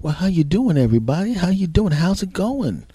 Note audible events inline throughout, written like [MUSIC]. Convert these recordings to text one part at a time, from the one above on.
Well, how you doing, everybody? How you doing? How's it going?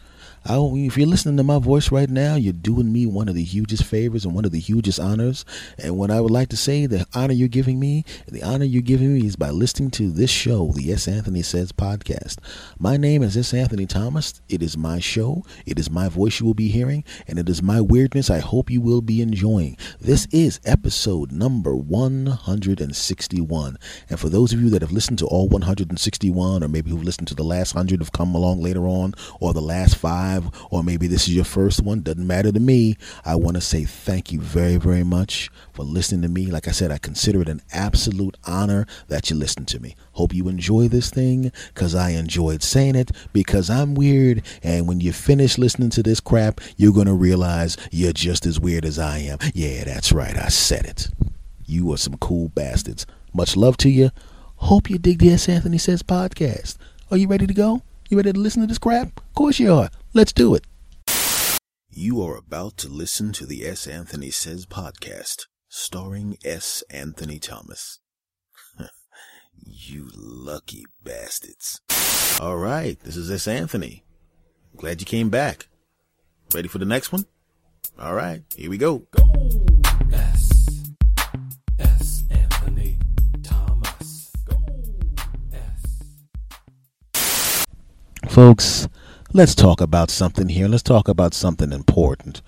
I, if you're listening to my voice right now, you're doing me one of the hugest favors and one of the hugest honors. And what I would like to say, the honor you're giving me, the honor you're giving me is by listening to this show, the S. Anthony Says podcast. My name is S. Anthony Thomas. It is my show. It is my voice you will be hearing, and it is my weirdness I hope you will be enjoying. This is episode number 161. And for those of you that have listened to all 161, or maybe who've listened to the last 100 have come along later on, or the last five, or maybe this is your first one, doesn't matter to me. I want to say thank you very, very much for listening to me. Like I said, I consider it an absolute honor that you listen to me. Hope you enjoy this thing because I enjoyed saying it because I'm weird. And when you finish listening to this crap, you're going to realize you're just as weird as I am. Yeah, that's right. I said it. You are some cool bastards. Much love to you. Hope you dig the S. Anthony Says podcast. Are you ready to go? You ready to listen to this crap? Of course you are. Let's do it. You are about to listen to the S. Anthony Says podcast, starring S. Anthony Thomas. [LAUGHS] you lucky bastards. All right, this is S. Anthony. Glad you came back. Ready for the next one? All right, here we go. Go. S. S. Anthony Thomas. Go. S. Folks, let's talk about something here. Let's talk about something important.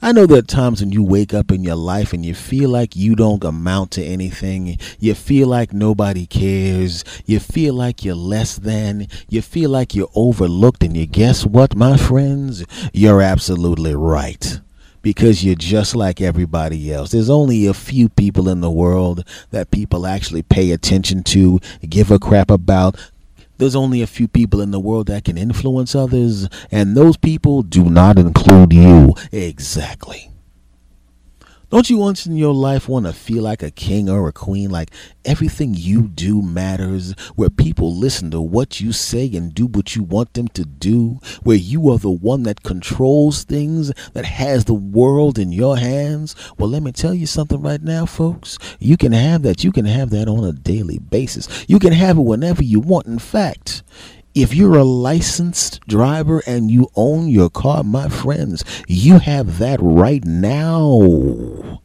I know there are times when you wake up in your life and you feel like you don't amount to anything. You feel like nobody cares. You feel like you're less than. You feel like you're overlooked. And you guess what, my friends? You're absolutely right. Because you're just like everybody else. There's only a few people in the world that people actually pay attention to, give a crap about, there's only a few people in the world that can influence others, and those people do not include you. Exactly. Don't you once in your life want to feel like a king or a queen, like everything you do matters, where people listen to what you say and do what you want them to do, where you are the one that controls things, that has the world in your hands? Well, let me tell you something right now, folks. You can have that. You can have that on a daily basis. You can have it whenever you want. In fact, if you're a licensed driver and you own your car, my friends, you have that right now.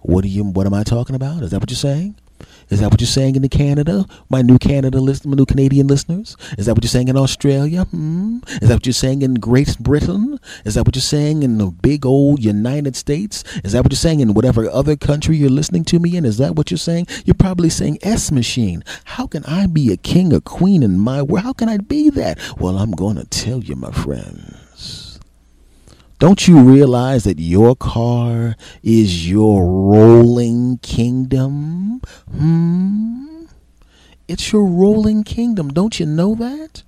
What do you what am I talking about? Is that what you're saying? Is that what you're saying in Canada? My new Canada list, my new Canadian listeners? Is that what you're saying in Australia? Hmm? Is that what you're saying in Great Britain? Is that what you're saying in the big old United States? Is that what you're saying in whatever other country you're listening to me in? Is that what you're saying? You're probably saying S machine. How can I be a king or queen in my world? How can I be that? Well, I'm going to tell you, my friend. Don't you realize that your car is your rolling kingdom? Hmm? It's your rolling kingdom. Don't you know that?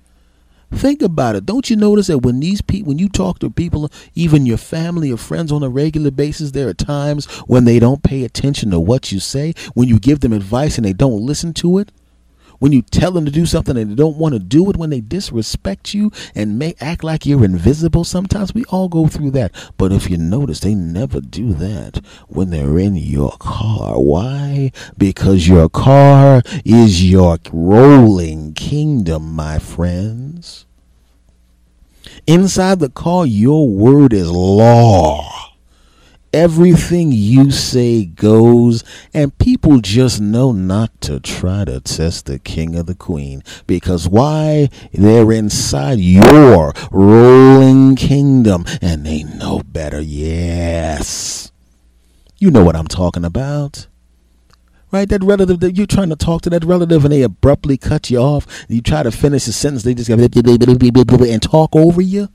Think about it. Don't you notice that when these people, when you talk to people, even your family or friends on a regular basis, there are times when they don't pay attention to what you say, when you give them advice and they don't listen to it? When you tell them to do something and they don't want to do it, when they disrespect you and may act like you're invisible, sometimes we all go through that. But if you notice, they never do that when they're in your car. Why? Because your car is your rolling kingdom, my friends. Inside the car, your word is law everything you say goes, and people just know not to try to test the king or the queen. Because why? They're inside your rolling kingdom, and they know better. Yes. You know what I'm talking about. Right, that relative that you're trying to talk to that relative and they abruptly cut you off. You try to finish a sentence, they just go [LAUGHS] and talk over you.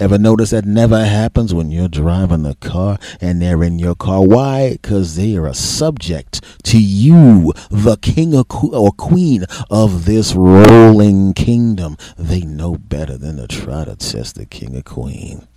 Ever notice that never happens when you're driving the car and they're in your car? Why? Because they are a subject to you, the king or queen of this rolling kingdom. They know better than to try to test the king or queen.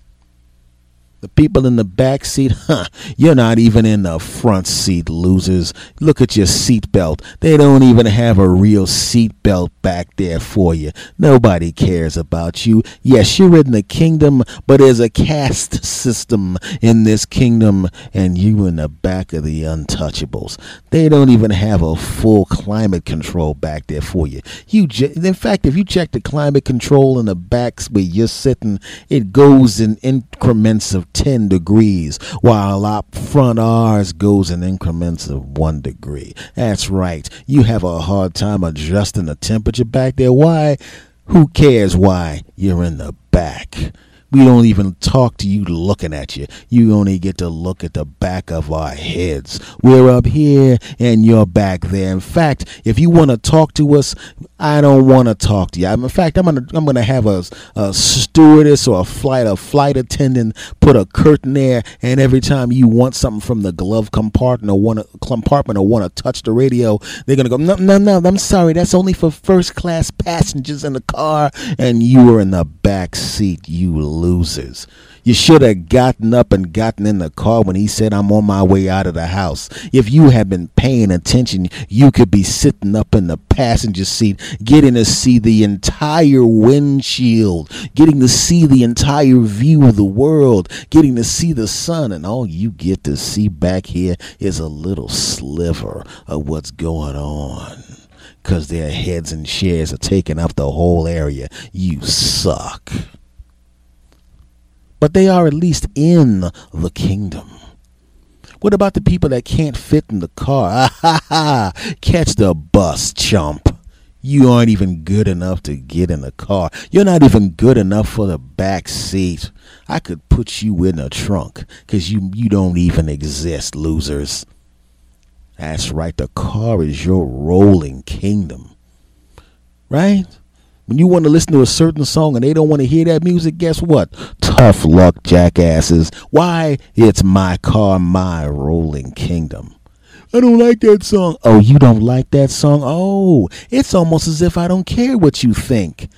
The people in the back seat, [LAUGHS] huh? You're not even in the front seat, losers. Look at your seatbelt. They don't even have a real seatbelt back there for you. Nobody cares about you. Yes, you're in the kingdom, but there's a caste [LAUGHS] system in this kingdom, and you in the back of the untouchables. They don't even have a full climate control back there for you. You, in fact, if you check the climate control in the backs where you're sitting, it goes in increments of 10 degrees, while up front ours goes in increments of 1 degree. That's right. You have a hard time adjusting the temperature back there. Why? Who cares why you're in the back? We don't even talk to you looking at you. You only get to look at the back of our heads. We're up here and you're back there. In fact, if you want to talk to us, I don't want to talk to you. In fact, I'm gonna I'm gonna have a, a stewardess or a flight a flight attendant put a curtain there, and every time you want something from the glove compartment or want to compartment or want to touch the radio, they're gonna go no no no. I'm sorry, that's only for first class passengers in the car, and you are in the back seat. You losers. You should have gotten up and gotten in the car when he said, I'm on my way out of the house. If you had been paying attention, you could be sitting up in the passenger seat, getting to see the entire windshield, getting to see the entire view of the world, getting to see the sun, and all you get to see back here is a little sliver of what's going on because their heads and shares are taking up the whole area. You suck but they are at least in the kingdom. What about the people that can't fit in the car? [LAUGHS] Catch the bus, chump. You aren't even good enough to get in the car. You're not even good enough for the back seat. I could put you in the trunk because you, you don't even exist, losers. That's right, the car is your rolling kingdom. Right? When you want to listen to a certain song and they don't want to hear that music, guess what? Tough luck, jackasses. Why? It's my car, my rolling kingdom. I don't like that song. Oh, you don't like that song? Oh, it's almost as if I don't care what you think.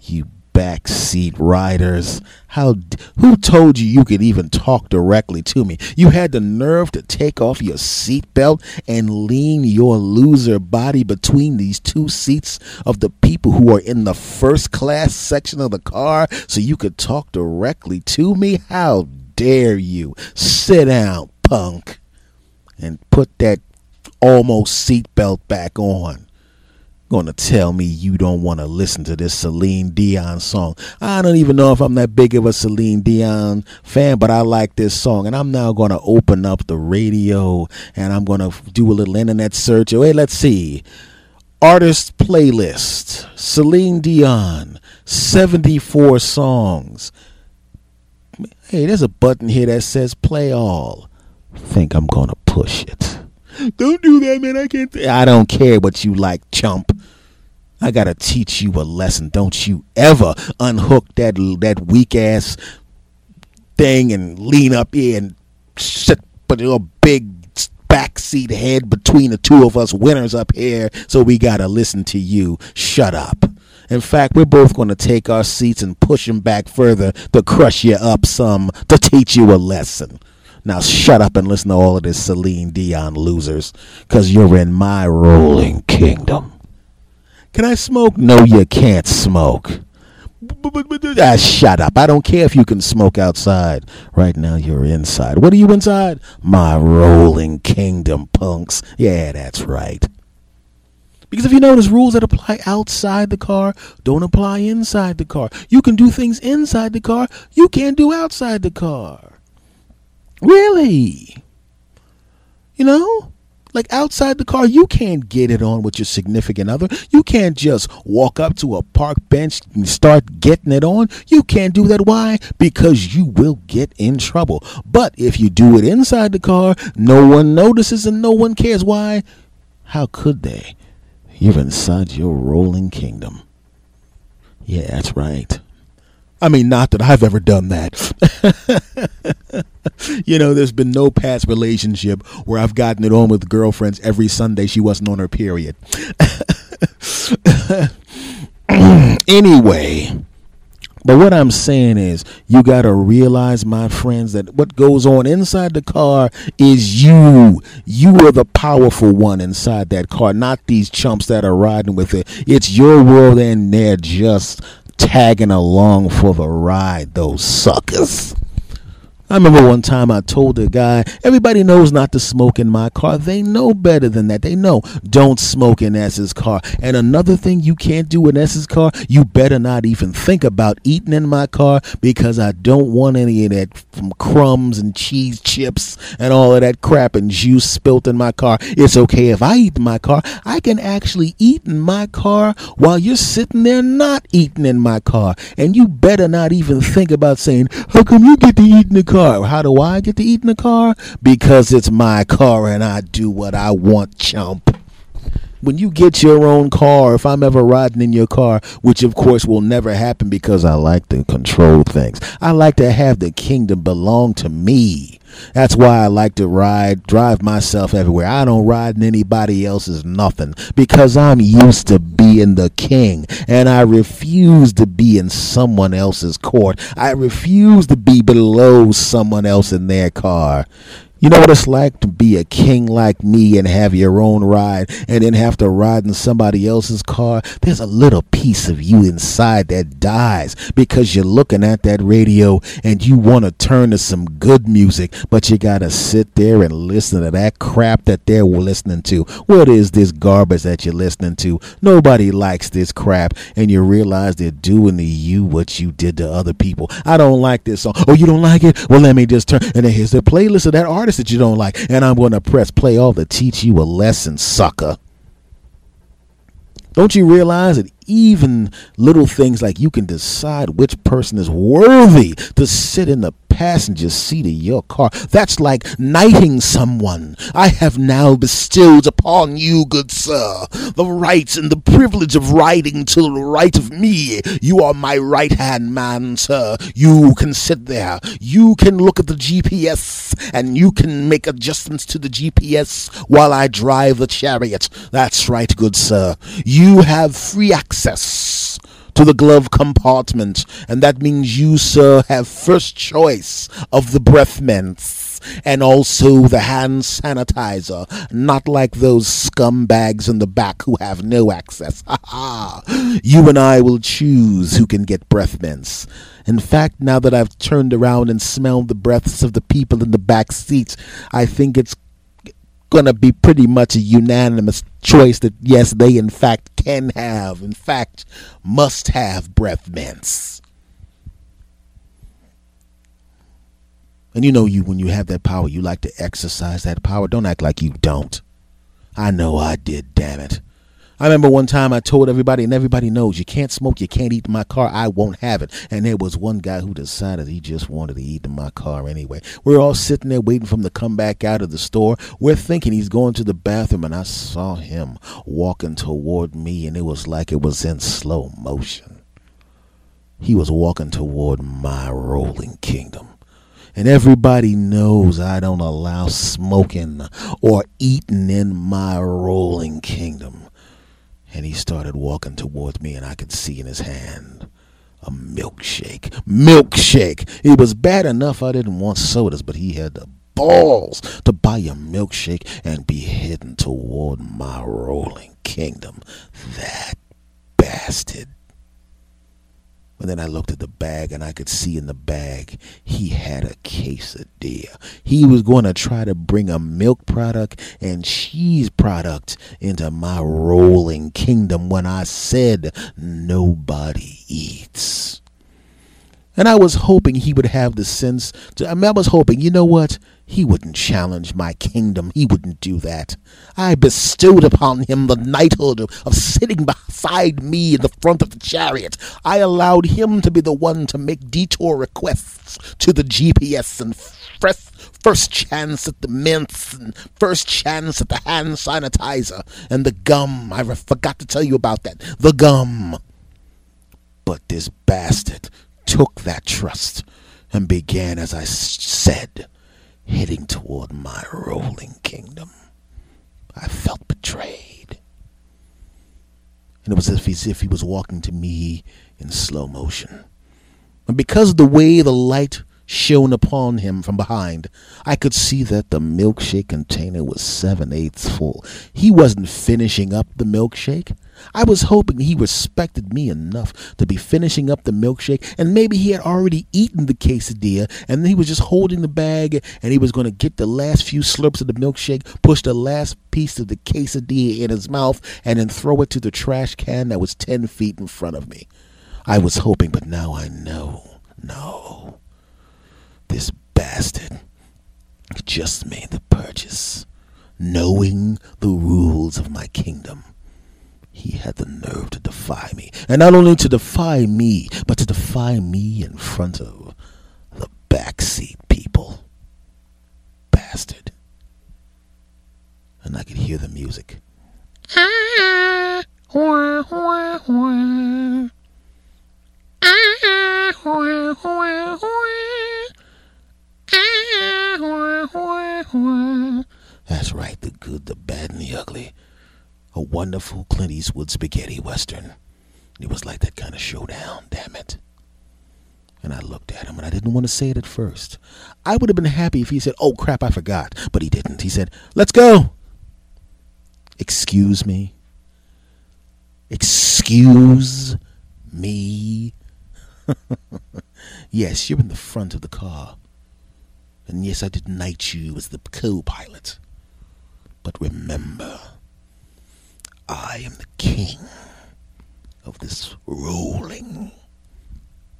You backseat riders. How who told you you could even talk directly to me? You had the nerve to take off your seatbelt and lean your loser body between these two seats of the people who are in the first class section of the car so you could talk directly to me? How dare you? Sit down, punk, and put that almost seatbelt back on to tell me you don't want to listen to this Celine Dion song. I don't even know if I'm that big of a Celine Dion fan, but I like this song. And I'm now to open up the radio and I'm to do a little internet search. Wait, let's see. Artist playlist Celine Dion, 74 songs. Hey, there's a button here that says play all. Think I'm to push it. Don't do that, man. I can't. Th- I don't care what you like, chump. I gotta teach you a lesson. Don't you ever unhook that that weak ass thing and lean up here and sit with your big backseat head between the two of us winners up here. So we gotta listen to you. Shut up. In fact, we're both going to take our seats and push them back further to crush you up some to teach you a lesson. Now shut up and listen to all of this Celine Dion losers, because you're in my rolling kingdom. Can I smoke? No, you can't smoke. Ah, shut up. I don't care if you can smoke outside. Right now, you're inside. What are you inside? My rolling kingdom, punks. Yeah, that's right. Because if you notice, rules that apply outside the car don't apply inside the car. You can do things inside the car you can't do outside the car. Really? You know? Like outside the car, you can't get it on with your significant other. You can't just walk up to a park bench and start getting it on. You can't do that. Why? Because you will get in trouble. But if you do it inside the car, no one notices and no one cares. Why? How could they? You're inside your rolling kingdom. Yeah, that's right. I mean, not that I've ever done that. [LAUGHS] you know, there's been no past relationship where I've gotten it on with girlfriends every Sunday she wasn't on her period. [LAUGHS] anyway, But what I'm saying is, you got to realize, my friends, that what goes on inside the car is you. You are the powerful one inside that car, not these chumps that are riding with it. It's your world, and they're just tagging along for the ride, those suckers. I remember one time I told a guy, everybody knows not to smoke in my car. They know better than that. They know don't smoke in S's car. And another thing you can't do in S's car, you better not even think about eating in my car because I don't want any of that from crumbs and cheese chips and all of that crap and juice spilt in my car. It's okay if I eat in my car. I can actually eat in my car while you're sitting there not eating in my car. And you better not even think about saying, how come you get to eat in the car? Car. How do I get to eat in the car? Because it's my car and I do what I want, chump. When you get your own car, if I'm ever riding in your car, which of course will never happen because I like to control things, I like to have the kingdom belong to me. That's why I like to ride, drive myself everywhere. I don't ride in anybody else's nothing because I'm used to being the king and I refuse to be in someone else's court. I refuse to be below someone else in their car. You know what it's like to be a king like me and have your own ride and then have to ride in somebody else's car? There's a little piece of you inside that dies because you're looking at that radio and you want to turn to some good music, but you got to sit there and listen to that crap that they're listening to. What is this garbage that you're listening to? Nobody likes this crap, and you realize they're doing to you what you did to other people. I don't like this song. Oh, you don't like it? Well, let me just turn. And here's the playlist of that artist artist that you don't like, and I'm going to press play all to teach you a lesson, sucker. Don't you realize that even little things like you can decide which person is worthy to sit in the passenger seat of your car. That's like knighting someone. I have now bestowed upon you, good sir, the rights and the privilege of riding to the right of me. You are my right hand man, sir. You can sit there. You can look at the GPS and you can make adjustments to the GPS while I drive the chariot. That's right, good sir. You have free access to the glove compartment, and that means you, sir, have first choice of the breath mints and also the hand sanitizer, not like those scumbags in the back who have no access. Ha ha! You and I will choose who can get breath mints. In fact, now that I've turned around and smelled the breaths of the people in the back seats, I think it's going to be pretty much a unanimous choice that yes, they in fact can have, in fact, must have breath mints. And you know, you when you have that power, you like to exercise that power. Don't act like you don't. I know I did, damn it. I remember one time I told everybody, and everybody knows you can't smoke, you can't eat in my car, I won't have it. And there was one guy who decided he just wanted to eat in my car anyway. We're all sitting there waiting for him to come back out of the store. We're thinking he's going to the bathroom, and I saw him walking toward me, and it was like it was in slow motion. He was walking toward my rolling kingdom. And everybody knows I don't allow smoking or eating in my rolling kingdom. And he started walking towards me, and I could see in his hand a milkshake. Milkshake! It was bad enough I didn't want sodas, but he had the balls to buy a milkshake and be heading toward my rolling kingdom. That bastard. And then I looked at the bag and I could see in the bag he had a quesadilla. He was going to try to bring a milk product and cheese product into my rolling kingdom when I said nobody eats. And I was hoping he would have the sense to, I, mean, I was hoping, you know what? He wouldn't challenge my kingdom. He wouldn't do that. I bestowed upon him the knighthood of, of sitting beside me in the front of the chariot. I allowed him to be the one to make detour requests to the GPS and first, first chance at the mints and first chance at the hand sanitizer and the gum. I forgot to tell you about that. The gum. But this bastard took that trust and began, as I said, heading toward my rolling kingdom. I felt betrayed. And it was as if he was walking to me in slow motion. And because of the way the light shone upon him from behind, I could see that the milkshake container was seven eighths full. He wasn't finishing up the milkshake. I was hoping he respected me enough to be finishing up the milkshake, and maybe he had already eaten the quesadilla, and he was just holding the bag, and he was going to get the last few slurps of the milkshake, push the last piece of the quesadilla in his mouth, and then throw it to the trash can that was 10 feet in front of me. I was hoping, but now I know. No. This bastard just made the purchase, knowing the rules of my kingdom. He had the nerve to defy me. And not only to defy me, but to defy me in front of the backseat people. Bastard. And I could hear the music. [LAUGHS] That's right, the good, the bad, and the ugly a wonderful Clint Eastwood spaghetti western. It was like that kind of showdown, damn it. And I looked at him and I didn't want to say it at first. I would have been happy if he said, Oh crap, I forgot. But he didn't. He said, Let's go. Excuse me. Excuse me. [LAUGHS] yes, you're in the front of the car. And yes, I did knight you as the co pilot. But remember, I am the king of this rolling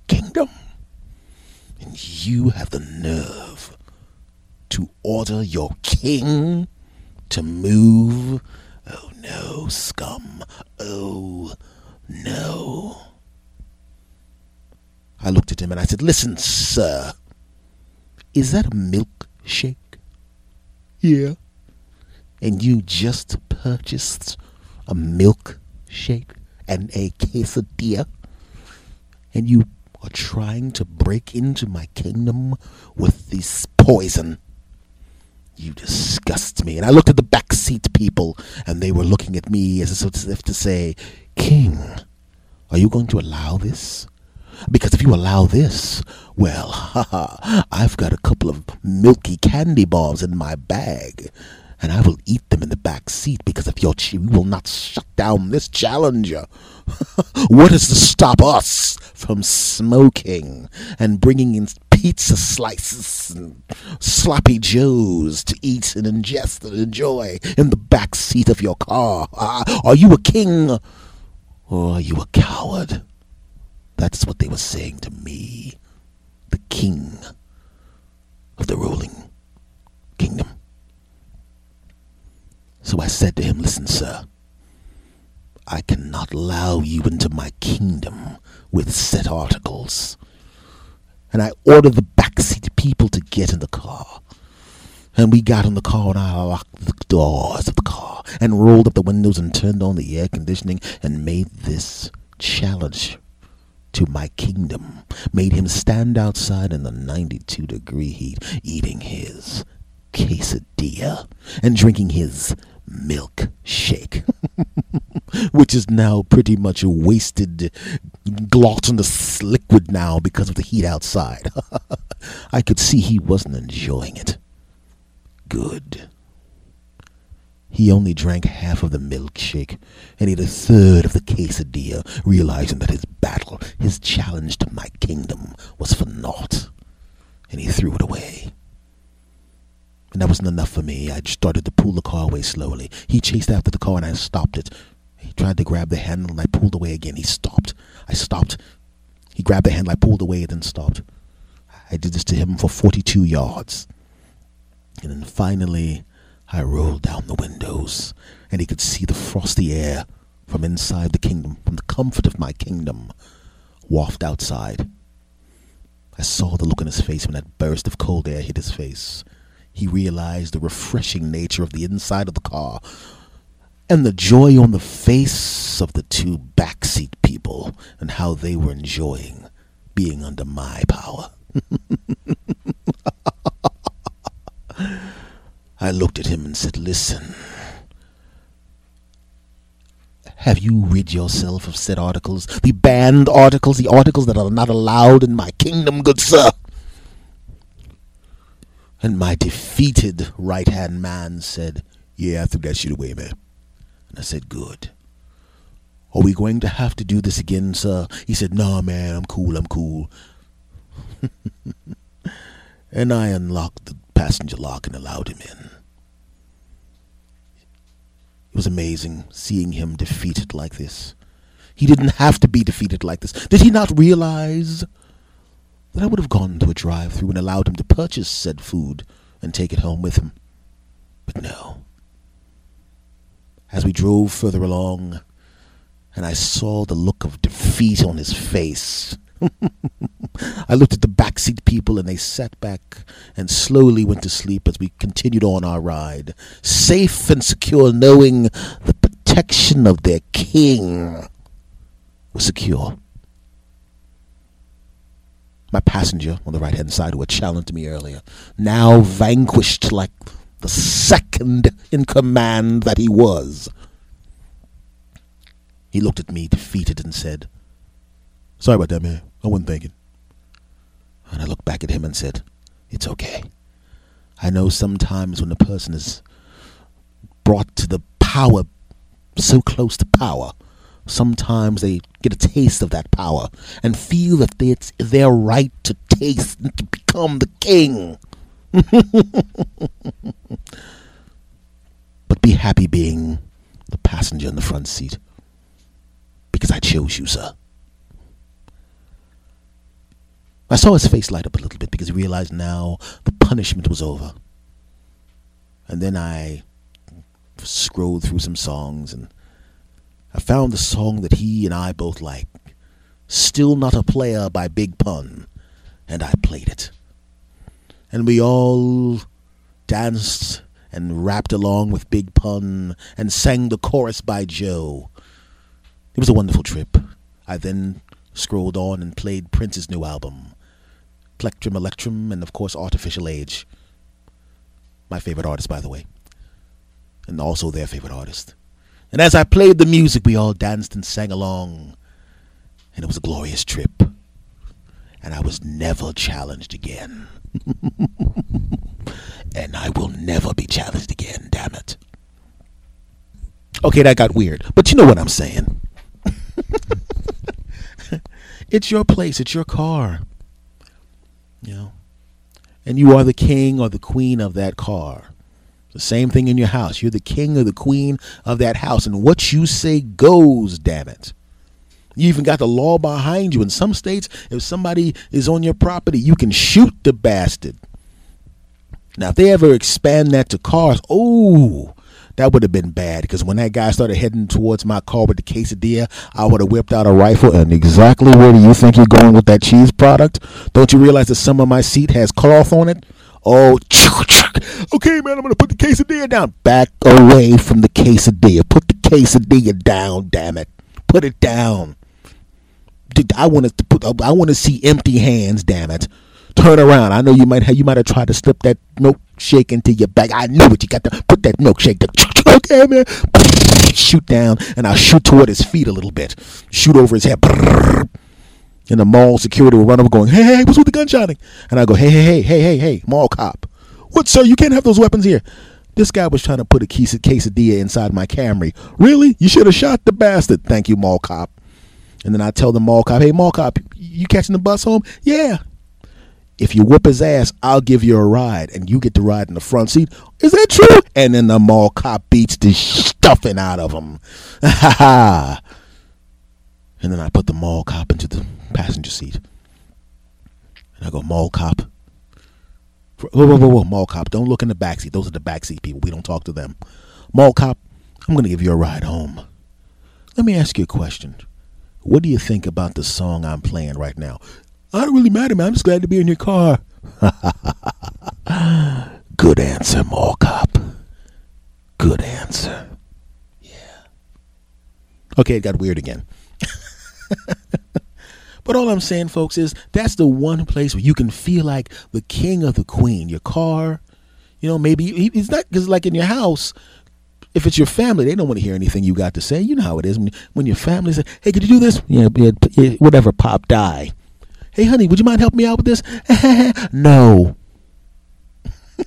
kingdom. And you have the nerve to order your king to move. Oh no, scum. Oh no. I looked at him and I said, Listen, sir, is that a milkshake? Yeah. And you just purchased a milkshake and a quesadilla, and you are trying to break into my kingdom with this poison. You disgust me. And I looked at the back seat people, and they were looking at me as if to say, King, are you going to allow this? Because if you allow this, well, [LAUGHS] ha I've got a couple of milky candy bars in my bag and I will eat them in the back seat because if your you will not shut down this challenger. [LAUGHS] what is to stop us from smoking and bringing in pizza slices and sloppy joes to eat and ingest and enjoy in the back seat of your car? [LAUGHS] Are you a king or are you a coward? That's what they were saying to me, the king of the ruling kingdom. So I said to him, Listen, sir, I cannot allow you into my kingdom with set articles. And I ordered the backseat people to get in the car. And we got in the car and I locked the doors of the car and rolled up the windows and turned on the air conditioning and made this challenge to my kingdom. Made him stand outside in the 92 degree heat eating his quesadilla and drinking his milkshake, [LAUGHS] which is now pretty much wasted, gluttonous liquid now because of the heat outside. [LAUGHS] I could see he wasn't enjoying it. Good. He only drank half of the milkshake and ate a third of the quesadilla, realizing that his battle, his challenge to my kingdom, was for naught. And he threw it away. And that wasn't enough for me. I started to pull the car away slowly. He chased after the car and I stopped it. He tried to grab the handle and I pulled away again. He stopped. I stopped. He grabbed the handle. I pulled away and then stopped. I did this to him for 42 yards. And then finally, I rolled down the windows and he could see the frosty air from inside the kingdom, from the comfort of my kingdom, waft outside. I saw the look on his face when that burst of cold air hit his face he realized the refreshing nature of the inside of the car and the joy on the face of the two backseat people and how they were enjoying being under my power. [LAUGHS] I looked at him and said, Listen, Have you rid yourself of said articles, the banned articles, the articles that are not allowed in my kingdom, good sir? And my defeated right hand man said, Yeah, I threw that shit away, man. And I said, Good. Are we going to have to do this again, sir? He said, No, nah, man, I'm cool, I'm cool. [LAUGHS] and I unlocked the passenger lock and allowed him in. It was amazing seeing him defeated like this. He didn't have to be defeated like this. Did he not realize that I would have gone to a drive through and allowed him to purchase said food and take it home with him? But no. As we drove further along, and I saw the look of defeat on his face, [LAUGHS] I looked at the backseat people and they sat back and slowly went to sleep as we continued on our ride, safe and secure, knowing the protection of their king was secure. My passenger on the right hand side, who had challenged me earlier, now vanquished like the second in command that he was. He looked at me defeated and said, Sorry about that, man. I wasn't thinking. And I looked back at him and said, It's okay. I know sometimes when a person is brought to the power, so close to power, sometimes they get a taste of that power and feel that it's their right to taste and to become the king. [LAUGHS] but be happy being the passenger in the front seat because I chose you, sir. I saw his face light up a little bit because he realized now the punishment was over. And then I scrolled through some songs and I found the song that he and I both like. Still Not a Player by Big Pun. And I played it. And we all danced and rapped along with Big Pun and sang the chorus by Joe. It was a wonderful trip. I then scrolled on and played Prince's new album, Plectrum Electrum, and of course Art Official Age. My favorite artist, by the way. And also their favorite artist. And as I played the music, we all danced and sang along. And it was a glorious trip. And I was never challenged again. [LAUGHS] and I will never be challenged again, damn it. Okay, that got weird. But you know what I'm saying. [LAUGHS] it's your place, it's your car. You know, and you are the king or the queen of that car. The same thing in your house. You're the king or the queen of that house, and what you say goes. Damn it. You even got the law behind you. In some states, if somebody is on your property, you can shoot the bastard. Now, if they ever expand that to cars, oh, that would have been bad because when that guy started heading towards my car with the quesadilla, I would have whipped out a rifle. And exactly where do you think you're going with that cheese product? Don't you realize that some of my seat has cloth on it? Oh, okay, man, I'm to put the quesadilla down. Back away from the quesadilla. Put the quesadilla down, damn it. Put it down. I want to put. I want to see empty hands. Damn it! Turn around. I know you might have. You might have tried to slip that note shake into your bag. I knew it. You got to put that milkshake. To, okay, man. Shoot down, and I'll shoot toward his feet a little bit. Shoot over his head. And the mall security will run over, going, "Hey, hey, what's with the gunshotting?" And I go, "Hey, hey, hey, hey, hey, hey, mall cop. What, sir? You can't have those weapons here." This guy was trying to put a case of quesadilla inside my Camry. Really? You should have shot the bastard. Thank you, mall cop. And then I tell the mall cop, "Hey, mall cop, you catching the bus home?" Yeah. If you whoop his ass, I'll give you a ride, and you get to ride in the front seat. Is that true? And then the mall cop beats the stuffing out of him. Ha [LAUGHS] ha. And then I put the mall cop into the passenger seat. And I go, mall cop. Whoa, whoa, whoa, whoa, mall cop. Don't look in the back seat. Those are the back seat people. We don't talk to them. Mall cop, I'm going to give you a ride home. Let me ask you a question. What do you think about the song I'm playing right now? I don't really matter, man. I'm just glad to be in your car. [LAUGHS] Good answer, mall cop. Good answer. Yeah. Okay, it got weird again. [LAUGHS] but all I'm saying, folks, is that's the one place where you can feel like the king of the queen. Your car, you know, maybe it's not because, like in your house, If it's your family, they don't want to hear anything you got to say. You know how it is when, when your family says, "Hey, could you do this?" Yeah, yeah, whatever. Pop die. Hey, honey, would you mind helping me out with this? [LAUGHS] no. [LAUGHS]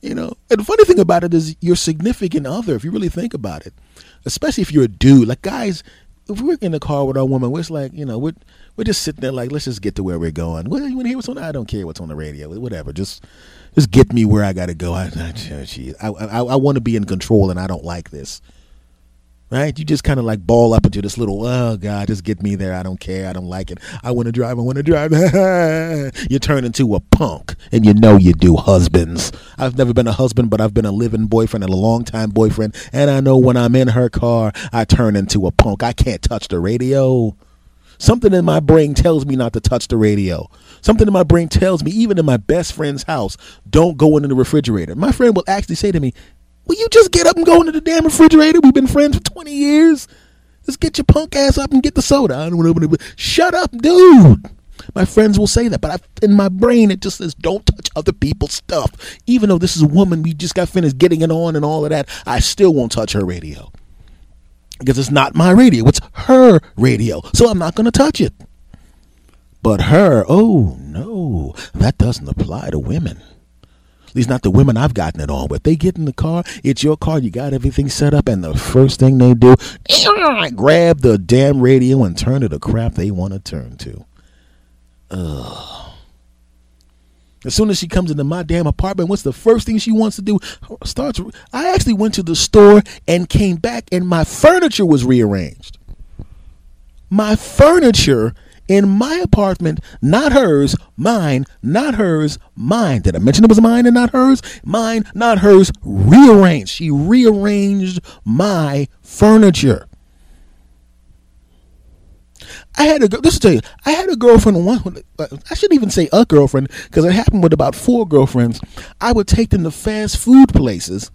you know, and the funny thing about it is your significant other, if you really think about it, especially if you're a dude, like guys, if we're in the car with our woman, we're like, you know, we're we're just sitting there like, let's just get to where we're going. What you want to hear what's on? I don't care what's on the radio, whatever. Just just get me where I got to go. I, I, I, I want to be in control, and I don't like this right? You just kind of like ball up into this little, oh God, just get me there. I don't care. I don't like it. I want to drive. I want to drive. [LAUGHS] you turn into a punk, and you know you do. Husbands. I've never been a husband, but I've been a living boyfriend and a long time boyfriend, and I know when I'm in her car, I turn into a punk. I can't touch the radio. Something in my brain tells me not to touch the radio. Something in my brain tells me, even in my best friend's house, don't go into the refrigerator. My friend will actually say to me, Will you just get up and go into the damn refrigerator? We've been friends for 20 years. Just get your punk ass up and get the soda. I don't want to. Shut up, dude. My friends will say that, but I, in my brain it just says don't touch other people's stuff. Even though this is a woman, we just got finished getting it on and all of that. I still won't touch her radio because it's not my radio; it's her radio. So I'm not going to touch it. But her, oh no, that doesn't apply to women. At least not the women I've gotten it on with. They get in the car, it's your car, you got everything set up, and the first thing they do, [SNIFFS] grab the damn radio and turn to the crap they want to turn to. Ugh. As soon as she comes into my damn apartment, what's the first thing she wants to do? Starts. I actually went to the store and came back, and my furniture was rearranged. My furniture in my apartment, not hers, mine, not hers, mine. Did I mention it was mine and not hers? Mine, not hers, rearranged. She rearranged my furniture. I had a this tell you. I had a girlfriend. One, I shouldn't even say a girlfriend because it happened with about four girlfriends. I would take them to fast food places,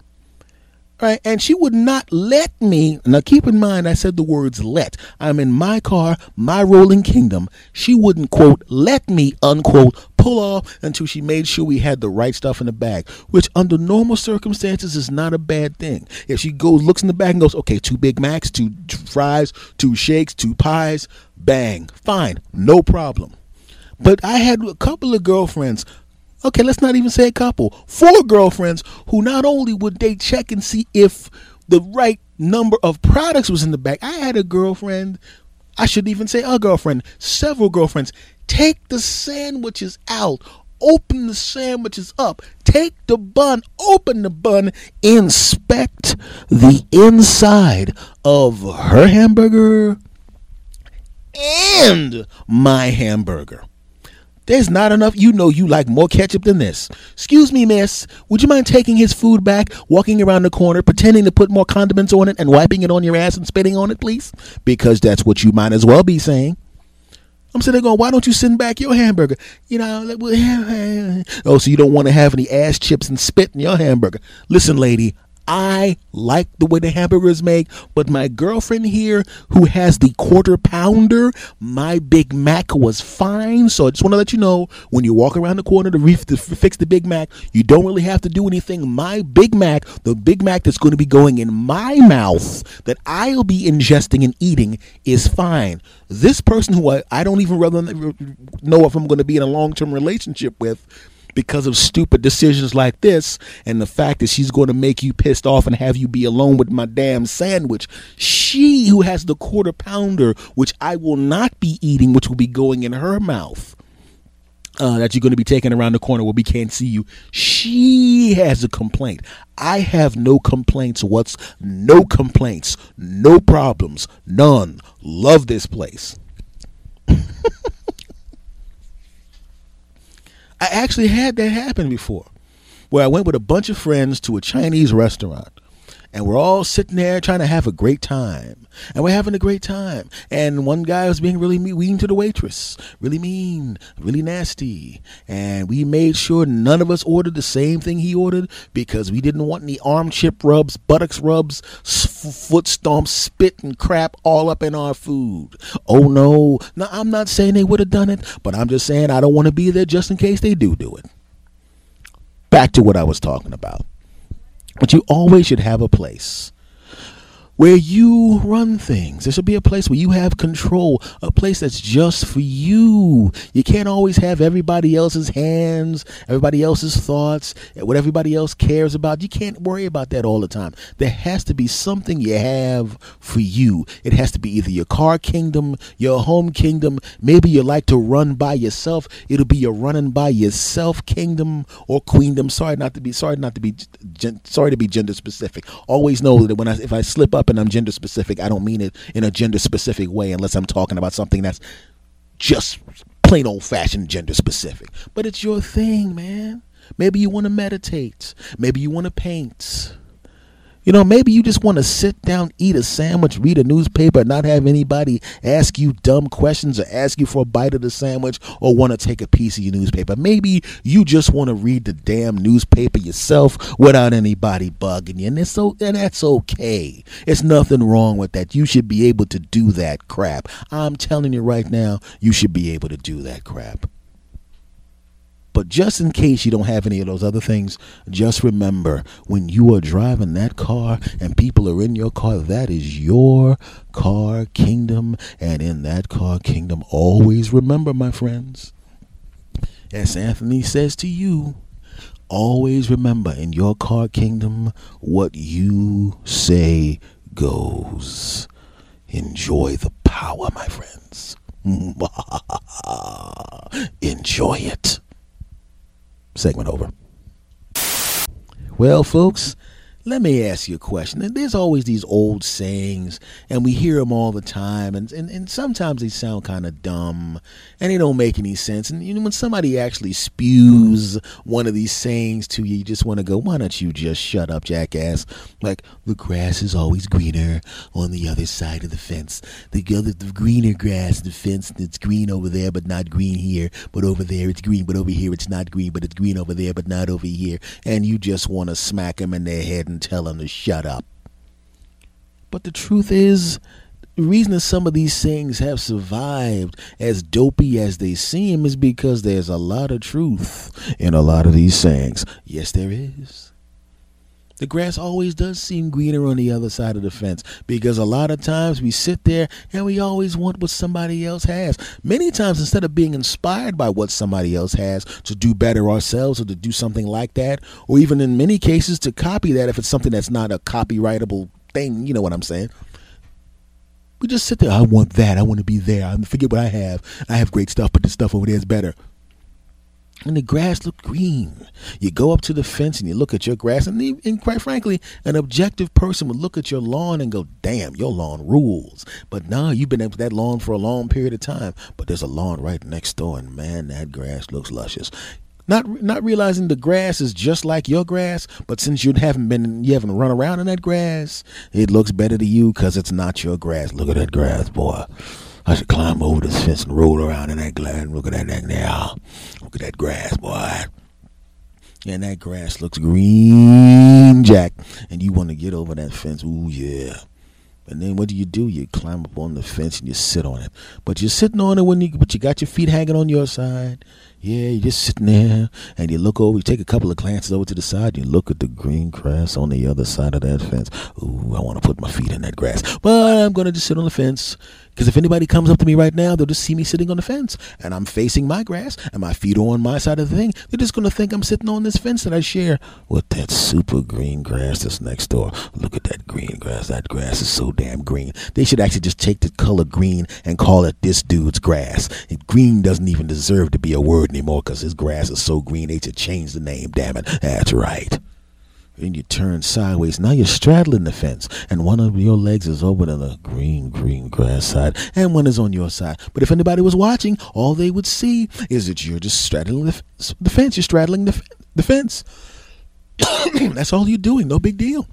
Right? And she would not let me. Now, keep in mind, I said the words let. I'm in my car, my rolling kingdom. She wouldn't, quote, let me, unquote, pull off until she made sure we had the right stuff in the bag, which under normal circumstances is not a bad thing. If she goes, looks in the bag and goes, okay, two Big Macs, two fries, two shakes, two pies, bang, fine, no problem. But I had a couple of girlfriends okay, let's not even say a couple, four girlfriends who not only would they check and see if the right number of products was in the bag. I had a girlfriend, I should even say a girlfriend, several girlfriends, take the sandwiches out, open the sandwiches up, take the bun, open the bun, inspect the inside of her hamburger and my hamburger. There's not enough. You know you like more ketchup than this. Excuse me, miss. Would you mind taking his food back, walking around the corner, pretending to put more condiments on it, and wiping it on your ass and spitting on it, please? Because that's what you might as well be saying. I'm sitting there going, why don't you send back your hamburger? You know, [LAUGHS] oh, so you don't want to have any ass chips and spit in your hamburger. Listen, lady, I like the way the hamburgers is made, but my girlfriend here who has the quarter pounder, my Big Mac was fine. So I just want to let you know when you walk around the corner to, re- to fix the Big Mac, you don't really have to do anything. My Big Mac, the Big Mac that's going to be going in my mouth that I'll be ingesting and eating is fine. This person who I, I don't even know if I'm going to be in a long term relationship with because of stupid decisions like this and the fact that she's going to make you pissed off and have you be alone with my damn sandwich. She who has the quarter pounder, which I will not be eating, which will be going in her mouth. Uh, that you're going to be taking around the corner where we can't see you. She has a complaint. I have no complaints. What's no complaints? No problems. None. Love this place. [LAUGHS] I actually had that happen before, where I went with a bunch of friends to a Chinese restaurant. And we're all sitting there trying to have a great time. And we're having a great time. And one guy was being really mean to the waitress. Really mean, really nasty. And we made sure none of us ordered the same thing he ordered because we didn't want any arm chip rubs, buttocks rubs, foot stomps, spit, and crap all up in our food. Oh no. Now, I'm not saying they would have done it, but I'm just saying I don't want to be there just in case they do do it. Back to what I was talking about. But you always should have a place where you run things. There should be a place where you have control, a place that's just for you. You can't always have everybody else's hands, everybody else's thoughts, what everybody else cares about. You can't worry about that all the time. There has to be something you have for you. It has to be either your car kingdom, your home kingdom. Maybe you like to run by yourself. It'll be your running by yourself kingdom or queendom. Sorry not to be sorry not to be sorry to be gender specific. Always know that when I if I slip up up and I'm gender specific, I don't mean it in a gender specific way unless I'm talking about something that's just plain old fashioned gender specific. But it's your thing, man. Maybe you want to meditate. Maybe you want to paint. You know, maybe you just want to sit down, eat a sandwich, read a newspaper, not have anybody ask you dumb questions or ask you for a bite of the sandwich or want to take a piece of your newspaper. Maybe you just want to read the damn newspaper yourself without anybody bugging you. And it's so and that's okay. It's nothing wrong with that. You should be able to do that crap. I'm telling you right now, you should be able to do that crap. But just in case you don't have any of those other things, just remember when you are driving that car and people are in your car, that is your car kingdom. And in that car kingdom, always remember, my friends, as Anthony says to you, always remember in your car kingdom, what you say goes. Enjoy the power, my friends. [LAUGHS] Enjoy it segment over. Well, folks, let me ask you a question. There's always these old sayings, and we hear them all the time, and, and, and sometimes they sound kind of dumb, and they don't make any sense. And you know, when somebody actually spews one of these sayings to you, you just want to go, "Why don't you just shut up, jackass?" Like the grass is always greener on the other side of the fence. The other, the greener grass, the fence, it's green over there, but not green here. But over there, it's green, but over here, it's not green, but it's green over there, but not over here. And you just want to smack them in their head and tell them to shut up. But the truth is, the reason that some of these things have survived as dopey as they seem is because there's a lot of truth in a lot of these sayings. Yes, there is. The grass always does seem greener on the other side of the fence because a lot of times we sit there and we always want what somebody else has. Many times, instead of being inspired by what somebody else has to do better ourselves or to do something like that, or even in many cases to copy that if it's something that's not a copyrightable thing, you know what I'm saying? We just sit there. I want that. I want to be there. I forget what I have. I have great stuff, but the stuff over there is better and the grass looked green. You go up to the fence and you look at your grass, and, and, quite frankly, an objective person would look at your lawn and go, "Damn, your lawn rules." But now you've been at that lawn for a long period of time, but there's a lawn right next door, and man, that grass looks luscious. Not not realizing the grass is just like your grass, but since you haven't been you haven't run around in that grass, it looks better to you because it's not your grass. Look at that grass, boy. I should climb over this fence and roll around in that grass. Look at that thing now. Look at that grass, boy. And that grass looks green, Jack. And you want to get over that fence. Ooh, yeah. And then what do you do? You climb up on the fence and you sit on it. But you're sitting on it when you but you got your feet hanging on your side. Yeah, you're just sitting there and you look over, you take a couple of glances over to the side, you look at the green grass on the other side of that fence. Ooh, I want to put my feet in that grass. But I'm gonna just sit on the fence because if anybody comes up to me right now, they'll just see me sitting on the fence and I'm facing my grass and my feet are on my side of the thing. They're just going to think I'm sitting on this fence that I share with that super green grass that's next door. Look at that green grass. That grass is so damn green. They should actually just take the color green and call it this dude's grass. And green doesn't even deserve to be a word anymore because his grass is so green. They should change the name, damn it. That's right and you turn sideways. Now you're straddling the fence, and one of your legs is over to the green, green grass side, and one is on your side. But if anybody was watching, all they would see is that you're just straddling the, the fence. You're straddling the, the fence. [COUGHS] That's all you're doing. No big deal,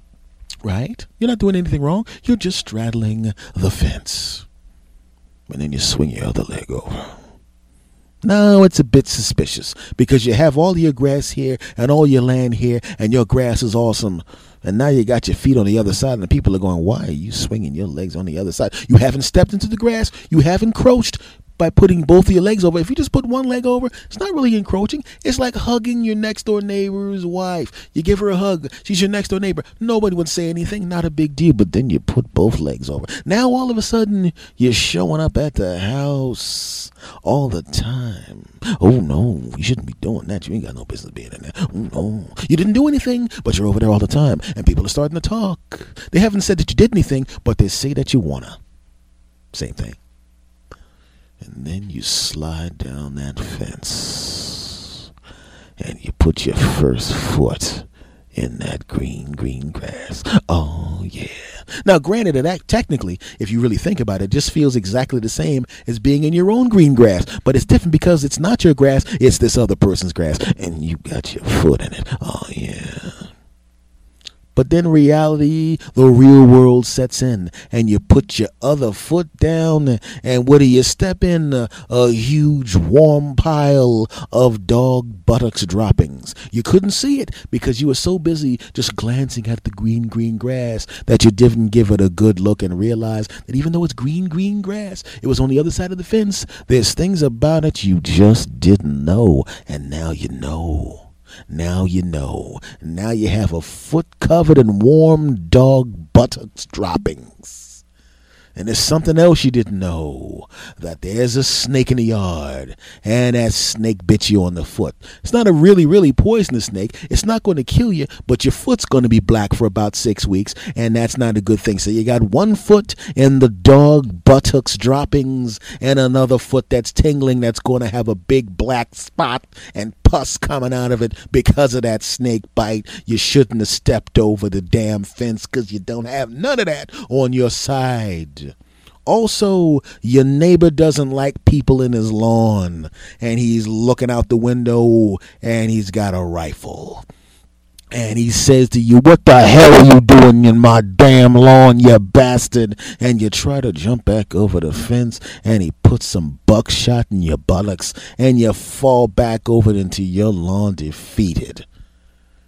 right? You're not doing anything wrong. You're just straddling the fence. And then you swing your other leg over. No, it's a bit suspicious because you have all your grass here and all your land here, and your grass is awesome. And now you got your feet on the other side, and the people are going, Why are you swinging your legs on the other side? You haven't stepped into the grass, you haven't by putting both of your legs over. If you just put one leg over, it's not really encroaching. It's like hugging your next door neighbor's wife. You give her a hug, she's your next door neighbor. Nobody would say anything, not a big deal. But then you put both legs over. Now all of a sudden, you're showing up at the house all the time. Oh no, you shouldn't be doing that. You ain't got no business being in there. Oh no, you didn't do anything, but you're over there all the time, and people are starting to talk. They haven't said that you did anything, but they say that you wanna. Same thing. And then you slide down that fence and you put your first foot in that green, green grass. Oh, yeah. Now, granted, that technically, if you really think about it, just feels exactly the same as being in your own green grass. But it's different because it's not your grass, it's this other person's grass. And you got your foot in it. Oh, yeah. But then reality, the real world sets in, and you put your other foot down, and what do you step in? A, a, huge warm pile of dog buttocks droppings. You couldn't see it because you were so busy just glancing at the green, green grass that you didn't give it a good look and realize that even though it's green, green grass, it was on the other side of the fence. There's things about it you just didn't know, and now you know. Now you know. Now you have a foot covered in warm dog buttocks droppings. And there's something else you didn't know that there's a snake in the yard, and that snake bit you on the foot. It's not a really, really poisonous snake. It's not going to kill you, but your foot's going to be black for about six weeks, and that's not a good thing. So you got one foot in the dog buttocks droppings, and another foot that's tingling that's going to have a big black spot and pus coming out of it because of that snake bite. You shouldn't have stepped over the damn fence because you don't have none of that on your side. Also, your neighbor doesn't like people in his lawn, and he's looking out the window and he's got a rifle. And he says to you, What the hell are you doing in my damn lawn, you bastard? And you try to jump back over the fence, and he puts some buckshot in your buttocks, and you fall back over into your lawn defeated.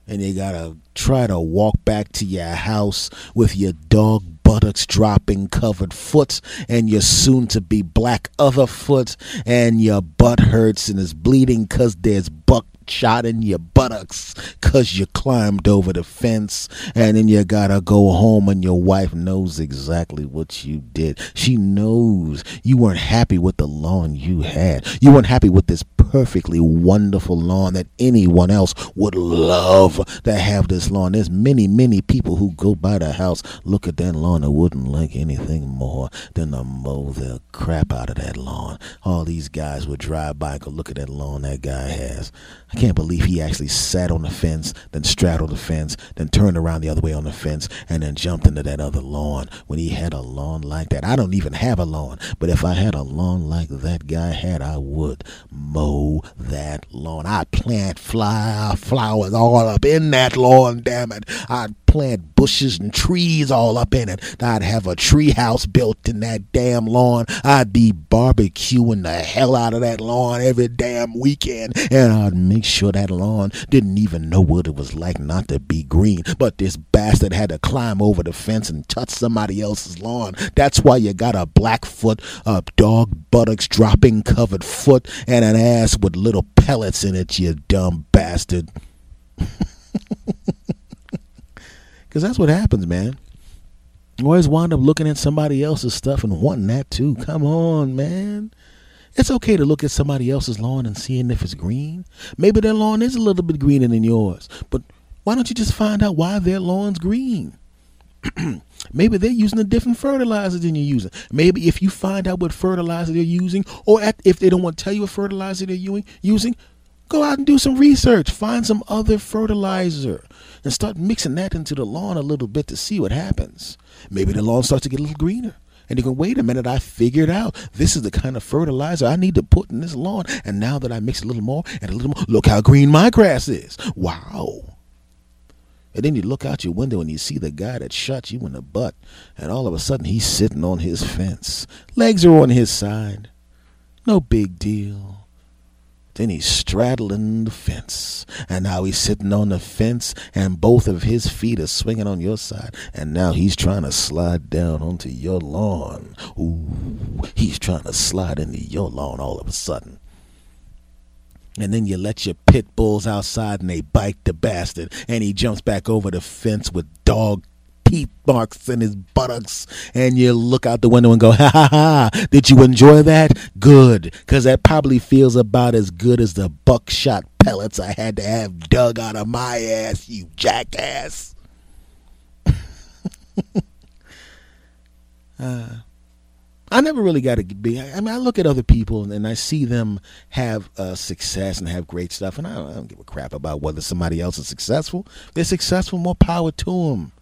And you gotta try to walk back to your house with your dog buttocks dropping covered foot and your soon to be black other foot and your butt hurts and is bleeding cause there's buck shot in your buttocks because you climbed over the fence and then you gotta go home and your wife knows exactly what you did. She knows you weren't happy with the lawn you had. You weren't happy with this perfectly wonderful lawn that anyone else would love to have this lawn. There's many, many people who go by the house, look at that lawn and wouldn't like anything more than to mow the crap out of that lawn. All these guys would drive by and go look at that lawn that guy has. I can't believe he actually sat on the fence, then straddled the fence, then turned around the other way on the fence, and then jumped into that other lawn when he had a lawn like that. I don't even have a lawn, but if I had a lawn like that guy had, I would mow that lawn. I'd plant fly flowers all up in that lawn, damn it. I'd plant bushes and trees all up in it. I'd have a tree house built in that damn lawn. I'd be barbecuing the hell out of that lawn every damn weekend, and I'd make sure that lawn didn't even know what it was like not to be green. But this bastard had to climb over the fence and touch somebody else's lawn. That's why you got a black foot, a dog buttocks dropping covered foot, and an ass with little pellets in it, you dumb bastard. [LAUGHS] Because that's what happens, man. You always wind up looking at somebody else's stuff and wanting that too. Come on, man. It's okay to look at somebody else's lawn and seeing if it's green. Maybe their lawn is a little bit greener than yours, but why don't you just find out why their lawn's green? [CLEARS THROAT] Maybe they're using a different fertilizer than you're using. Maybe if you find out what fertilizer they're using, or at, if they don't want to tell you what fertilizer they're using, go out and do some research. Find some other fertilizer and start mixing that into the lawn a little bit to see what happens. Maybe the lawn starts to get a little greener. And you can wait a minute, I figured out this is the kind of fertilizer I need to put in this lawn. And now that I mix a little more and a little more, look how green my grass is. Wow. And then you look out your window and you see the guy that shot you in the butt. And all of a sudden he's sitting on his fence. Legs are on his side. No big deal. Then he's straddling the fence. And now he's sitting on the fence, and both of his feet are swinging on your side. And now he's trying to slide down onto your lawn. Ooh, he's trying to slide into your lawn all of a sudden. And then you let your pit bulls outside and they bite the bastard. And he jumps back over the fence with dog teeth marks in his buttocks. And you look out the window and go, ha ha ha. Did you enjoy that? Good. Because that probably feels about as good as the buckshot pellets I had to have dug out of my ass, you jackass. [LAUGHS] uh, I never really got to be. I mean, I look at other people and I see them have uh, success and have great stuff, and I don't, I don't, give a crap about whether somebody else is successful. They're successful, more power to them.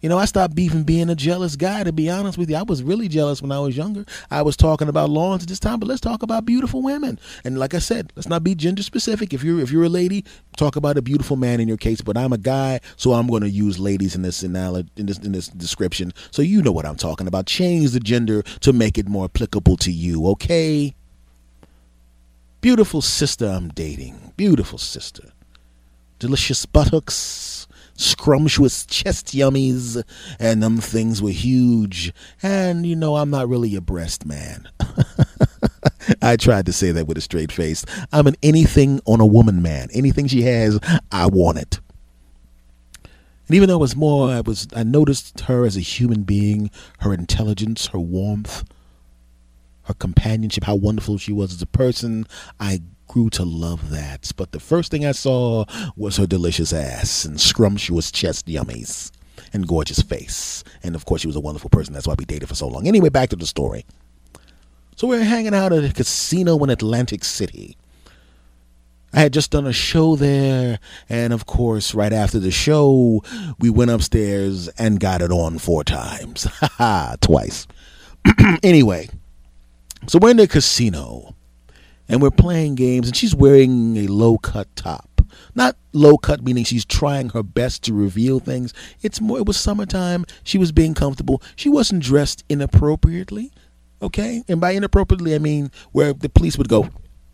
You know, I stopped even being a jealous guy, to be honest with you. I was really jealous when I was younger. I was talking about lawns at this time, but let's talk about beautiful women. And like I said, let's not be gender specific. If you're if you're a lady, talk about a beautiful man in your case. But I'm a guy, so I'm going to use ladies in this in this in this description. So you know what I'm talking about. Change the gender to make it more applicable to you, okay? Beautiful sister I'm dating. Beautiful sister. Delicious buttocks scrumptious chest yummies, and them things were huge. And, you know, I'm not really a breast man. [LAUGHS] I tried to say that with a straight face. I'm an anything on a woman man. Anything she has, I want it. And even though it was more, I was I noticed her as a human being, her intelligence, her warmth, her companionship, how wonderful she was as a person. I grew to love that. But the first thing I saw was her delicious ass and scrumptious chest yummies and gorgeous face. And of course, she was a wonderful person. That's why we dated for so long. Anyway, back to the story. So we are hanging out at a casino in Atlantic City. I had just done a show there, and of course, right after the show, we went upstairs and got it on four times. [LAUGHS] Ha ha, twice. [CLEARS THROAT] anyway, so we're in the casino and we're playing games, and she's wearing a low cut top. Not low cut meaning she's trying her best to reveal things. It's more. It was summertime. She was being comfortable. She wasn't dressed inappropriately. Okay, and by inappropriately I mean where the police would go.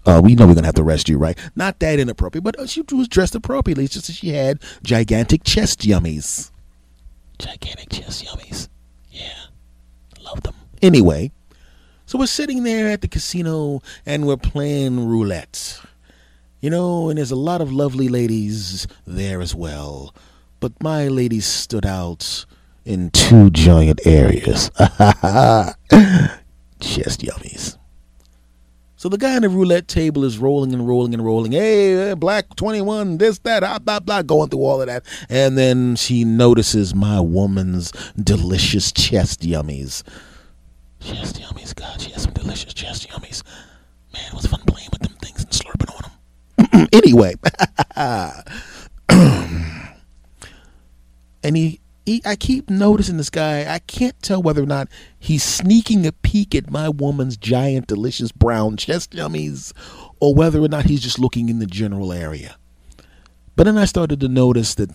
Uh, we know we're gonna have to arrest you, right? Not that inappropriate, but she was dressed appropriately. It's just that she had gigantic chest yummies. Gigantic chest yummies. Yeah, love them. Anyway, so we're sitting there at the casino and we're playing roulette. You know, and there's a lot of lovely ladies there as well. But my ladies stood out in two giant areas. [LAUGHS] Chest yummies. So the guy on the roulette table is rolling and rolling and rolling. Hey, black 21, this, that, blah, blah, blah, going through all of that. And then she notices my woman's delicious chest yummies. Chest yummies, God, she has some delicious chest yummies. Man, it was fun playing with them things and slurping on them. [CLEARS THROAT] anyway, [CLEARS THROAT] and he, he, I keep noticing this guy. I can't tell whether or not he's sneaking a peek at my woman's giant, delicious brown chest yummies, or whether or not he's just looking in the general area. But then I started to notice that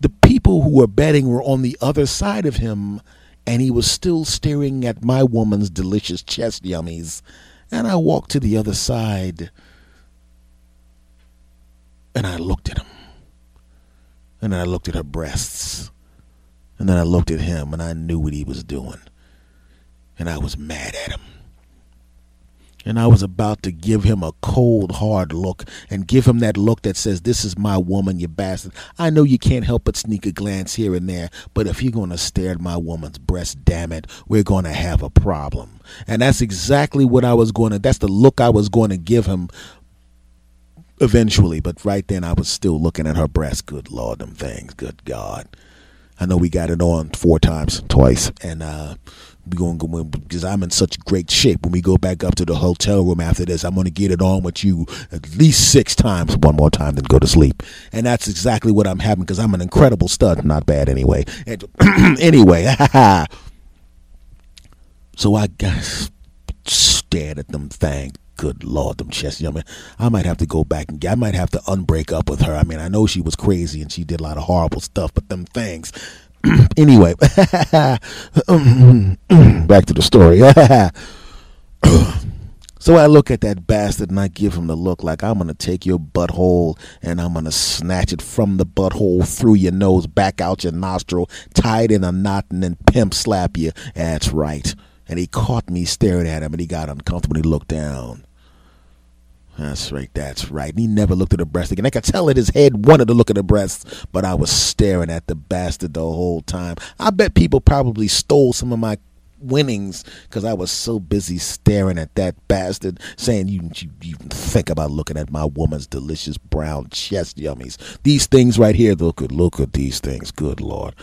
the people who were betting were on the other side of him and he was still staring at my woman's delicious chest yummies. And I walked to the other side and I looked at him. And then I looked at her breasts. And then I looked at him and I knew what he was doing. And I was mad at him and I was about to give him a cold, hard look and give him that look that says, This is my woman, you bastard. I know you can't help but sneak a glance here and there, but if you're going to stare at my woman's breast, damn it, we're going to have a problem. And that's exactly what I was going to, that's the look I was going to give him eventually. But right then, I was still looking at her breast. Good Lord, them things. Good God. I know we got it on four times, twice, and uh, we gonna go because I'm in such great shape. When we go back up to the hotel room after this, I'm gonna get it on with you at least six times, one more time, then go to sleep. And that's exactly what I'm having because I'm an incredible stud. Not bad anyway. And [CLEARS THROAT] anyway, [LAUGHS] so I got stared at them thing. Good Lord, them chest young man. I might have to go back and I might have to unbreak up with her. I mean, I know she was crazy and she did a lot of horrible stuff, but them things [CLEARS THROAT] anyway, [CLEARS THROAT] back to the story. [CLEARS THROAT] so I look at that bastard and I give him the look like I'm going to take your butthole and I'm going to snatch it from the butthole through your nose, back out your nostril, tie it in a knot, and then pimp slap you. That's right. And he caught me staring at him and he got uncomfortable he looked down. That's right, that's right. And he never looked at the breast again. I could tell that his head wanted to look at the breast, but I was staring at the bastard the whole time. I bet people probably stole some of my winnings because I was so busy staring at that bastard, saying you, you you think about looking at my woman's delicious brown chest yummies. These things right here, look at look at these things. Good lord.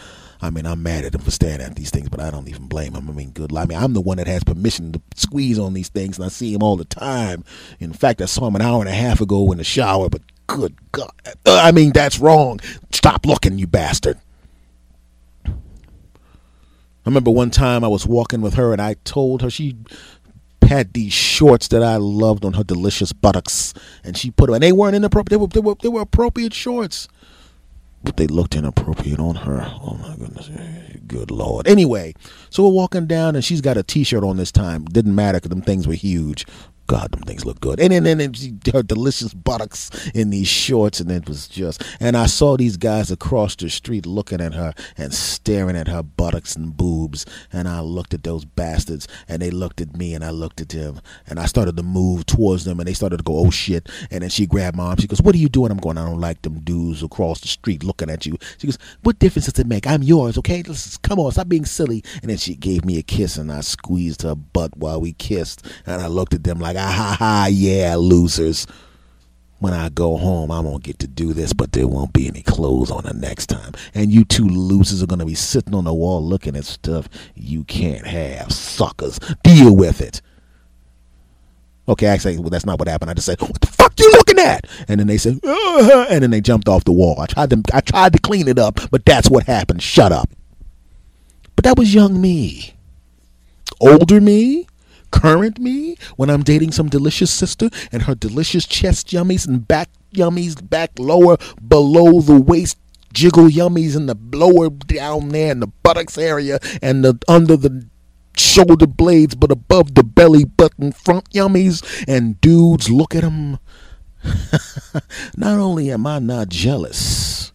I mean, I'm mad at him for staring at these things, but I don't even blame him. I mean, good. I mean, I'm the one that has permission to squeeze on these things, and I see him all the time. In fact, I saw him an hour and a half ago in the shower, but good God. Uh, I mean, that's wrong. Stop looking, you bastard. I remember one time I was walking with her, and I told her she had these shorts that I loved on her delicious buttocks, and she put them, and they weren't inappropriate. They were, they were, they were appropriate shorts but they looked inappropriate on her. Oh my goodness. Good Lord. Anyway, so we're walking down and she's got a t shirt on this time. Didn't matter because them things were huge. God, them things look good. And then, and she, her delicious buttocks in these shorts, and it was just. And I saw these guys across the street looking at her and staring at her buttocks and boobs. And I looked at those bastards, and they looked at me, and I looked at them, and I started to move towards them, and they started to go, "Oh shit!" And then she grabbed my arm. She goes, "What are you doing?" I'm going, "I don't like them dudes across the street looking at you." She goes, "What difference does it make? I'm yours, okay? Let's come on, stop being silly." And then she gave me a kiss, and I squeezed her butt while we kissed, and I looked at them like like, ah, ha, ha, yeah, losers. When I go home, I'm going to get to do this, but there won't be any clothes on the next time. And you two losers are going to be sitting on the wall looking at stuff you can't have. Suckers. Deal with it. Okay, actually, well, that's not what happened. I just said, "What the fuck you looking at?" And then they said, uh-huh, and then they jumped off the wall. I tried to, I tried to clean it up, but that's what happened. Shut up. But that was young me. Older me, current me when I'm dating some delicious sister and her delicious chest yummies and back yummies, back lower, below the waist jiggle yummies and the lower down there in the buttocks area and the under the shoulder blades but above the belly button front yummies and dudes look at them [LAUGHS] not only am i not jealous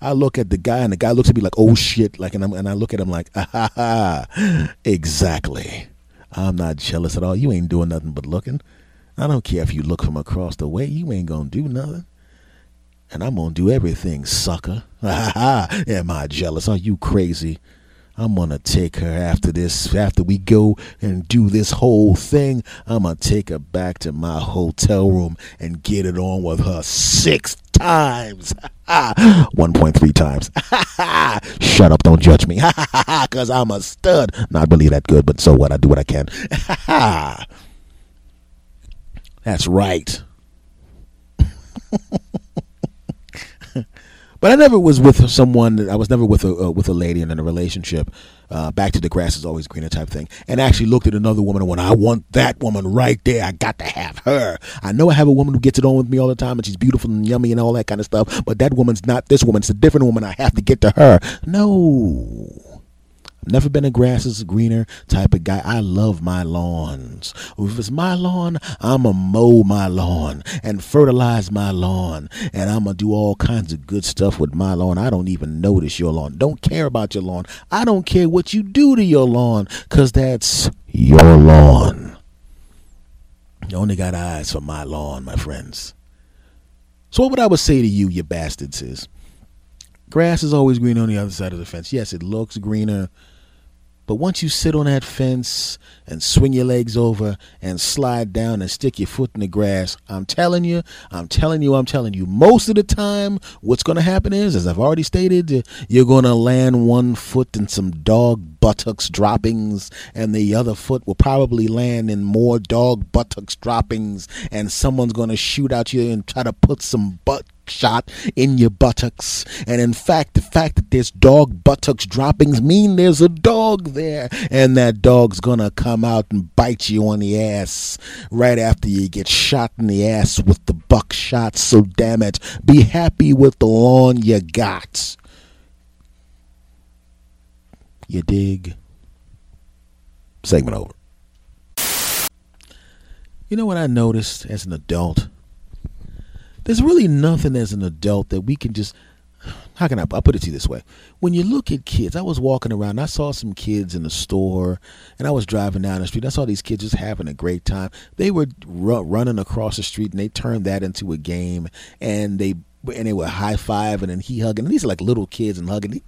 i look at the guy and the guy looks at me like oh shit like and, i and i look at him like ah, ha, ha, exactly I'm not jealous at all. You ain't doing nothing but looking. I don't care if you look from across the way. You ain't gonna do nothing. And I'm gonna do everything, sucker. [LAUGHS] Am I jealous? Are you crazy? I'm gonna take her after this. After we go and do this whole thing, I'm gonna take her back to my hotel room and get it on with her six times. [LAUGHS] [LAUGHS] 1.3 times. [LAUGHS] Shut up, don't judge me. [LAUGHS] Because I'm a stud. Not really that good, but so what? I do what I can. That's right. But I never was with someone. I was never with a uh, with a lady and in a relationship. Uh, back to the grass is always greener type thing. And actually looked at another woman and went, I want that woman right there. I got to have her. I know I have a woman who gets it on with me all the time and she's beautiful and yummy and all that kind of stuff. But that woman's not this woman. It's a different woman. I have to get to her. No. Never been a grass is greener type of guy. I love my lawns. If it's my lawn, I'ma mow my lawn and fertilize my lawn. And I'ma do all kinds of good stuff with my lawn. I don't even notice your lawn. Don't care about your lawn. I don't care what you do to your lawn, cause that's your lawn. You only got eyes for my lawn, my friends. So what would I would say to you, you bastards, is grass is always green on the other side of the fence. Yes, it looks greener but once you sit on that fence and swing your legs over and slide down and stick your foot in the grass, I'm telling you, I'm telling you, I'm telling you, most of the time, what's going to happen is, as I've already stated, you're going to land one foot in some dog buttocks droppings, and the other foot will probably land in more dog buttocks droppings, and someone's going to shoot at you and try to put some butt shot in your buttocks. And in fact, the fact that there's dog buttocks droppings mean there's a dog there. And that dog's gonna come out and bite you on the ass right after you get shot in the ass with the buckshot. So damn it, be happy with the lawn you got. You dig? Segment over. You know what I noticed as an adult? There's really nothing as an adult that we can just how can I, I put it to you this way? When you look at kids, I was walking around, I saw some kids in the store, and I was driving down the street. I saw these kids just having a great time. They were running across the street, and they turned that into a game, and they and they were high five and then he hugging. And these are like little kids and hugging.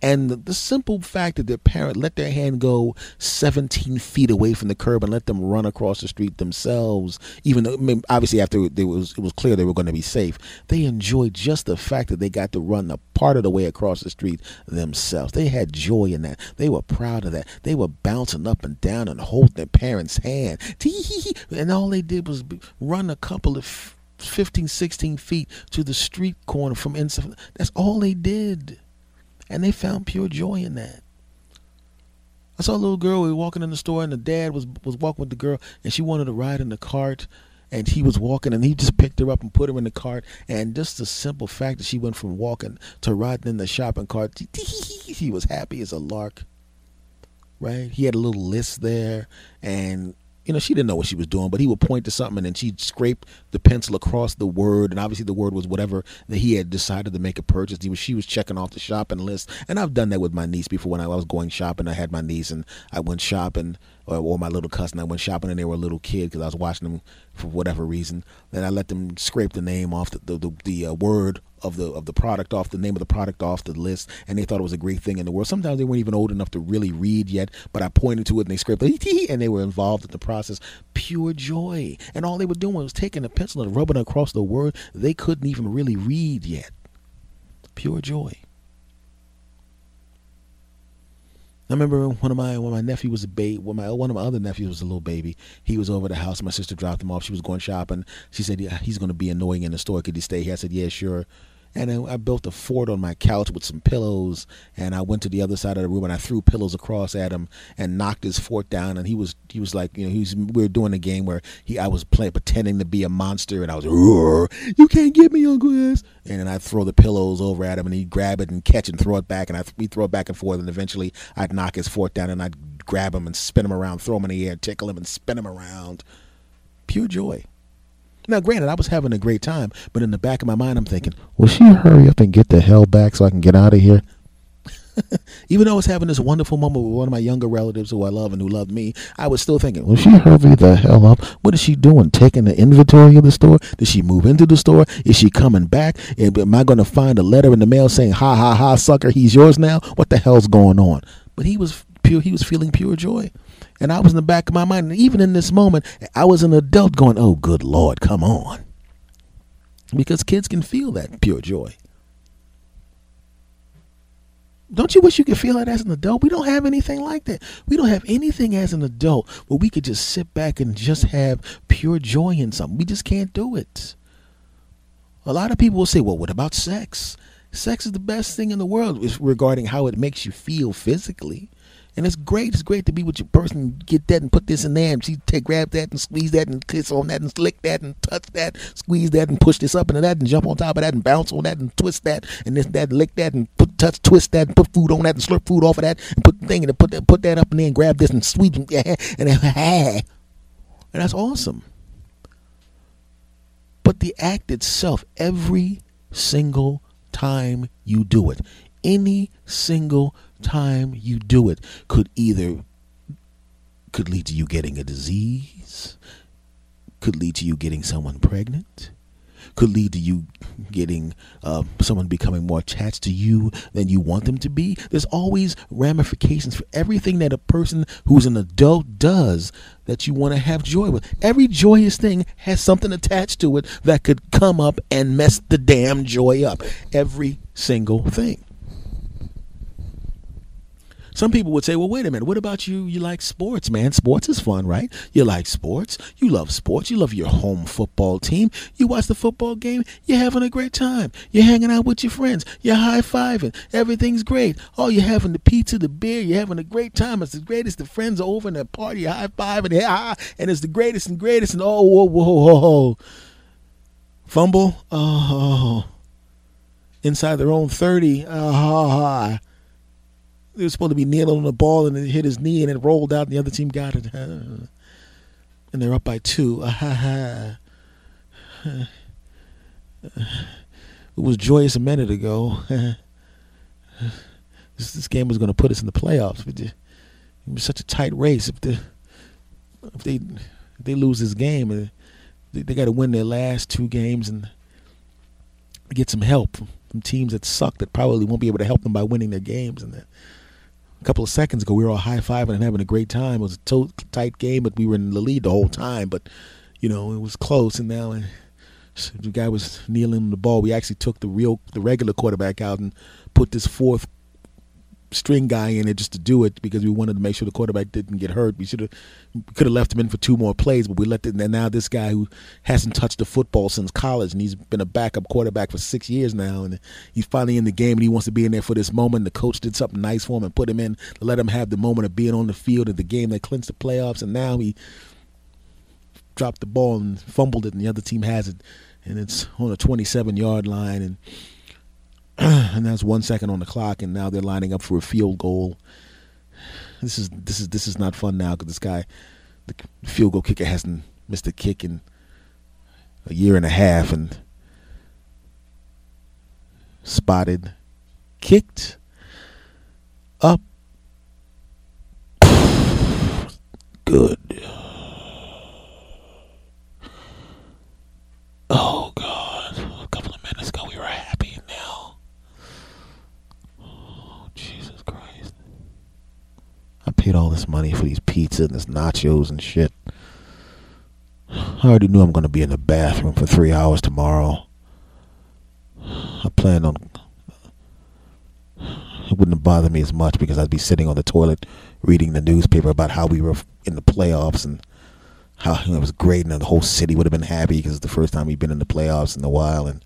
And the, simple fact that their parent let their hand go 17 feet away from the curb and let them run across the street themselves, even though I mean, obviously after it was it was clear they were going to be safe, they enjoyed just the fact that they got to run a part of the way across the street themselves. They had joy in that. They were proud of that. They were bouncing up and down and holding their parents' hand. [LAUGHS] And all they did was run a couple of 15, 16 feet to the street corner from inside. That's all they did. And they found pure joy in that. I saw a little girl, we were walking in the store, and the dad was, was walking with the girl, and she wanted to ride in the cart. And he was walking, and he just picked her up and put her in the cart. And just the simple fact that she went from walking to riding in the shopping cart, [LAUGHS] he was happy as a lark right? He had a little list there, and you know, she didn't know what she was doing, but he would point to something and then she'd scrape the pencil across the word. And obviously the word was whatever that he had decided to make a purchase. He was, she was checking off the shopping list. And I've done that with my niece before when I was going shopping. I had my niece and I went shopping or, or my little cousin. I went shopping and they were a little kid because I was watching them for whatever reason. Then I let them scrape the name off the, the, the, the uh, word of the of the product off the name of the product off the list, and they thought it was a great thing in the world. Sometimes they weren't even old enough to really read yet, but I pointed to it and they scraped it, [LAUGHS] and they were involved in the process. Pure joy, and all they were doing was taking a pencil and rubbing across the word they couldn't even really read yet. Pure joy. I remember one of my when my nephew was a baby, when my one of my other nephews was a little baby. He was over the house. My sister dropped him off. She was going shopping. She said, "Yeah, he's going to be annoying in the store. Could he stay here?" I said, "Yeah, sure." And I, I built a fort on my couch with some pillows and I went to the other side of the room and I threw pillows across at him and knocked his fort down and he was he was like you know he was we were doing a game where he I was playing pretending to be a monster and I was you can't get me Uncle S and then I'd throw the pillows over at him and he'd grab it and catch and throw it back and I we throw it back and forth and eventually I'd knock his fort down and I'd grab him and spin him around throw him in the air tickle him and spin him around. Pure joy now, granted, I was having a great time, but in the back of my mind, I'm thinking, will she hurry up and get the hell back so I can get out of here? [LAUGHS] Even though I was having this wonderful moment with one of my younger relatives who I love and who loved me, I was still thinking, will she hurry the hell up? What is she doing? Taking the inventory of the store? Did she move into the store? Is she coming back? Am I going to find a letter in the mail saying, ha, ha, ha, sucker, he's yours now? What the hell's going on? But he was pure, he was feeling pure joy. And I was in the back of my mind, and even in this moment, I was an adult going, oh, good Lord, come on. Because kids can feel that pure joy. Don't you wish you could feel that as an adult? We don't have anything like that. We don't have anything as an adult where we could just sit back and just have pure joy in something. We just can't do it. A lot of people will say, well, what about sex? Sex is the best thing in the world regarding how it makes you feel physically. And it's great. It's great to be with your person, get that and put this in there, and she take grab that and squeeze that and kiss on that and lick that and touch that, squeeze that and push this up into that and jump on top of that and bounce on that and twist that and this that, and lick that and put touch, twist that and put food on that and slurp food off of that and put the thing and put that put that up and then grab this and sweep and yeah, and and that's awesome. But the act itself, every single time you do it, any single time you do it could either could lead to you getting a disease, could lead to you getting someone pregnant, could lead to you getting uh, someone becoming more attached to you than you want them to be. There's always ramifications for everything that a person who's an adult does that you want to have joy with. Every joyous thing has something attached to it that could come up and mess the damn joy up. Every single thing. Some people would say, well, wait a minute. What about you? You like sports, man. Sports is fun, right? You like sports. You love sports. You love your home football team. You watch the football game. You're having a great time. You're hanging out with your friends. You're high fiving. Everything's great. Oh, you're having the pizza, the beer. You're having a great time. It's the greatest. The friends are over and the party. High fiving. Ah, and it's the greatest and greatest. And oh, whoa, whoa, whoa, whoa. Fumble. Oh. Inside their own 30. Ah. Oh, he was supposed to be kneeling on the ball and it hit his knee and it rolled out and the other team got it. [SIGHS] and they're up by two. [LAUGHS] it was joyous a minute ago. [LAUGHS] this, game was going to put us in the playoffs. It was such a tight race. If if they if they lose this game, uh, they, they got to win their last two games and get some help from teams that suck that probably won't be able to help them by winning their games. And a couple of seconds ago, we were all high fiving and having a great time. It was a tight game, but we were in the lead the whole time. But you know, it was close, and now the guy was kneeling on the ball. We actually took the real, the regular quarterback out and put this fourth string guy in it just to do it because we wanted to make sure the quarterback didn't get hurt. We should have could have left him in for two more plays, but we let it. And now this guy who hasn't touched the football since college and he's been a backup quarterback for six years now, and he's finally in the game and he wants to be in there for this moment. The coach did something nice for him and put him in to let him have the moment of being on the field at the game that clinched the playoffs. And now he dropped the ball and fumbled it, and the other team has it, and it's on a 27 yard line, and [CLEARS THROAT] and that's one second on the clock, and now they're lining up for a field goal. This is this is this is not fun now because this guy, the field goal kicker, hasn't missed a kick in a year and a half, and spotted, kicked up, good. Oh God! A couple of minutes ago we were happy. Now, oh Jesus Christ! I paid all this money for these pizzas and this nachos and shit. I already knew I'm going to be in the bathroom for three hours tomorrow. I planned on. It wouldn't bother me as much because I'd be sitting on the toilet reading the newspaper about how we were in the playoffs and how it was great, and the whole city would have been happy because it's the first time we've been in the playoffs in a while, and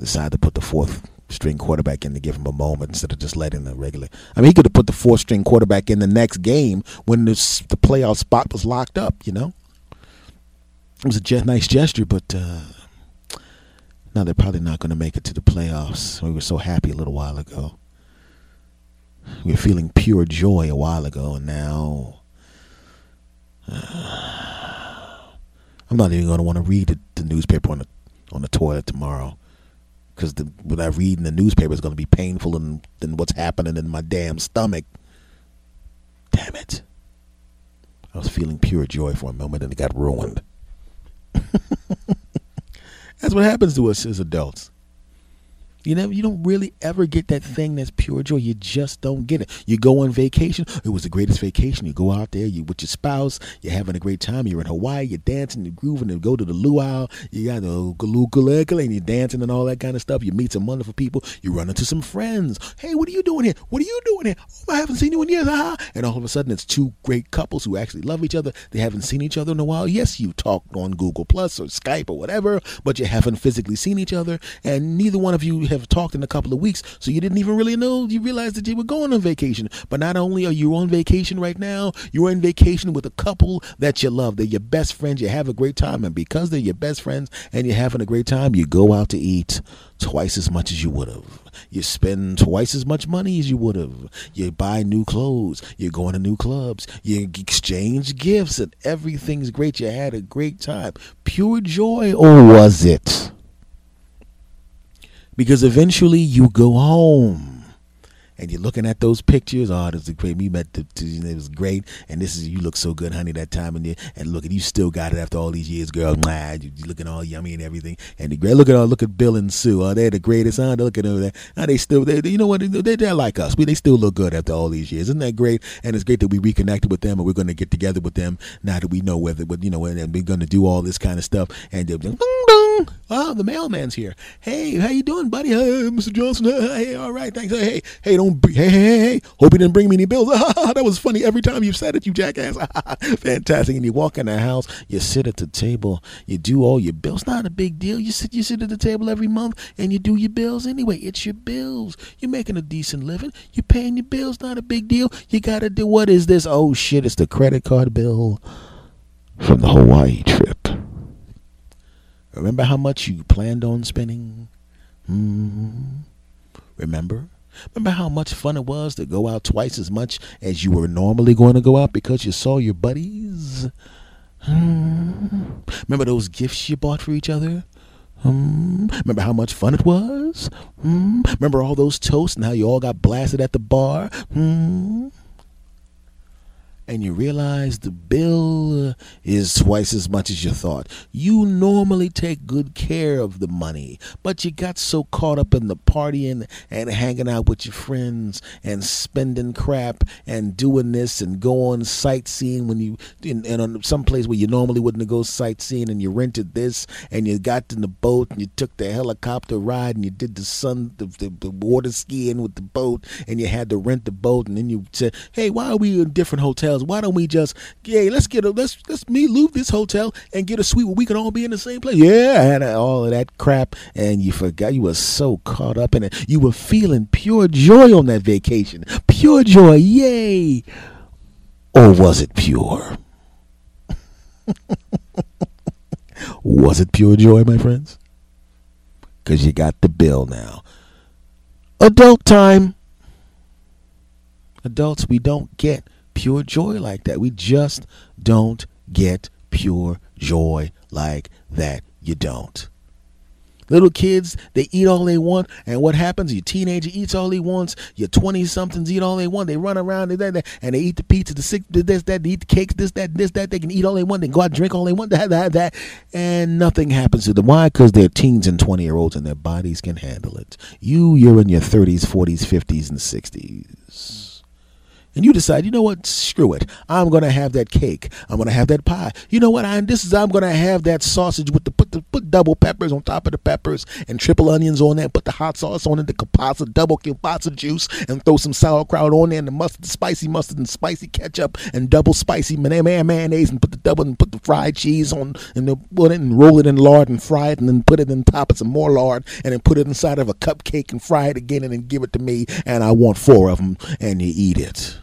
decided to put the fourth string quarterback in to give him a moment instead of just letting the regular. I mean, he could have put the four string quarterback in the next game when this, the playoff spot was locked up. You know, it was a nice gesture, but uh, now they're probably not going to make it to the playoffs. We were so happy a little while ago. We were feeling pure joy a while ago, and now [SIGHS] I'm not even going to want to read the, the, newspaper on the on the toilet tomorrow because what I read in the newspaper is going to be painful than, than what's happening in my damn stomach. Damn it. I was feeling pure joy for a moment and it got ruined. [LAUGHS] That's what happens to us as adults. You never, you don't really ever get that thing that's pure joy. You just don't get it. You go on vacation. It was the greatest vacation. You go out there, you with your spouse. You're having a great time. You're in Hawaii. You're dancing, you're grooving, and go to the luau. You got the ukulele and you're dancing and all that kind of stuff. You meet some wonderful people. You run into some friends. Hey, what are you doing here? What are you doing here? Oh, I haven't seen you in years. Ah. And all of a sudden, it's two great couples who actually love each other. They haven't seen each other in a while. Yes, you talked on Google Plus or Skype or whatever, but you haven't physically seen each other, and neither one of you have talked in a couple of weeks, so you didn't even really know. You realized that you were going on vacation. But not only are you on vacation right now, you're on vacation with a couple that you love. They're your best friends. You have a great time, and because they're your best friends and you're having a great time, you go out to eat twice as much as you would have. You spend twice as much money as you would have. You buy new clothes. You're going to new clubs. You exchange gifts, and everything's great. You had a great time. Pure joy, or was it? Because eventually you go home and you're looking at those pictures. Oh, this is great. We met. The, it was great. And this is you look so good, honey, that time. And and look, and you still got it after all these years, girl. Nah, you, you looking all yummy and everything. And the great. Look at all. Look at Bill and Sue. Oh, they're the greatest. Huh? Look at them. There. Now they still. They, you know what? They, they're like us. We, they still look good after all these years. Isn't that great? And it's great that we reconnected with them, and we're going to get together with them now that we know whether, but you know, and we're going to do all this kind of stuff. And they're Oh, the mailman's here. Hey, how you doing, buddy? Hey, Mr. Johnson. Hey, all right, thanks. Hey, hey, don't. Be, hey, hey, hey. Hope you didn't bring me any bills. [LAUGHS] that was funny. Every time you've said it, you jackass. [LAUGHS] Fantastic. And you walk in the house, you sit at the table, you do all your bills. Not a big deal. You sit, you sit at the table every month, and you do your bills anyway. It's your bills. You're making a decent living. You're paying your bills. Not a big deal. You gotta do. What is this? Oh shit! It's the credit card bill from the Hawaii trip. Remember how much you planned on spending? Mm-hmm. Remember? Remember how much fun it was to go out twice as much as you were normally going to go out because you saw your buddies? Hmm. Remember those gifts you bought for each other? Hmm? Remember how much fun it was? Hmm? Remember all those toasts and how you all got blasted at the bar? And you realize the bill is twice as much as you thought. You normally take good care of the money, but you got so caught up in the partying and hanging out with your friends and spending crap and doing this and going sightseeing when you in, in on some place where you normally wouldn't go sightseeing and you rented this and you got in the boat and you took the helicopter ride and you did the sun the, the, the water skiing with the boat and you had to rent the boat and then you said, hey, why are we in different hotels? Hotels. Why don't we just, hey, let's get a let's let's me leave this hotel and get a suite where we can all be in the same place. Yeah, and all of that crap, and you forgot you were so caught up in it. You were feeling pure joy on that vacation, pure joy, yay! Or was it pure? [LAUGHS] was it pure joy, my friends? Because you got the bill now. Adult time. Adults, we don't get pure joy like that. We just don't get pure joy like that. You don't. Little kids, they eat all they want, and what happens? Your teenager eats all he wants. Your twenty somethings eat all they want. They run around and, that, and they eat the pizza, the sick, this, that, they eat the cakes, this, that, this, that. They can eat all they want. They go out and drink all they want. [LAUGHS] That, that, that, and nothing happens to them. Why? Because they're teens and twenty year olds, and their bodies can handle it. You, you're in your thirties, forties, fifties, and sixties and you decide, you know what, screw it. I'm gonna have that cake. I'm gonna have that pie. You know what? I'm this is I'm gonna have that sausage with the put the put double peppers on top of the peppers and triple onions on there. Put the hot sauce on it, the kielbasa, double kielbasa juice, and throw some sauerkraut on there and the mustard, the spicy mustard and spicy ketchup and double spicy mayonnaise and put the double and put the fried cheese on and put it and roll it in lard and fry it and then put it in top of some more lard and then put it inside of a cupcake and fry it again and then give it to me and I want four of them and you eat it.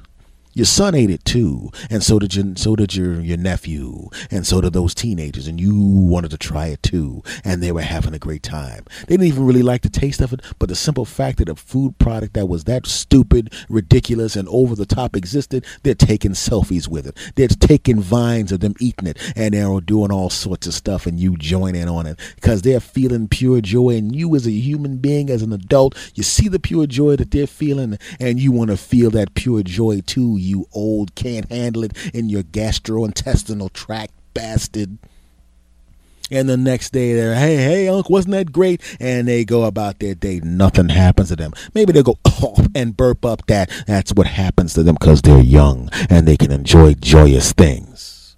Your son ate it too, and so did your so did your your nephew, and so did those teenagers, and you wanted to try it too, and they were having a great time. They didn't even really like the taste of it, but the simple fact that a food product that was that stupid, ridiculous, and over the top existed, they're taking selfies with it. They're taking vines of them eating it, and they're doing all sorts of stuff, and you join in on it because they're feeling pure joy, and you as a human being, as an adult, you see the pure joy that they're feeling, and you want to feel that pure joy too you old can't handle it in your gastrointestinal tract bastard. And the next day they're, hey, hey, uncle, wasn't that great? And they go about their day. Nothing happens to them. Maybe they go [LAUGHS] off and burp up that. That's what happens to them because they're young and they can enjoy joyous things.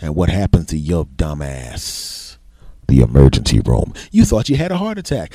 And what happens to your dumb ass? The emergency room. You thought you had a heart attack.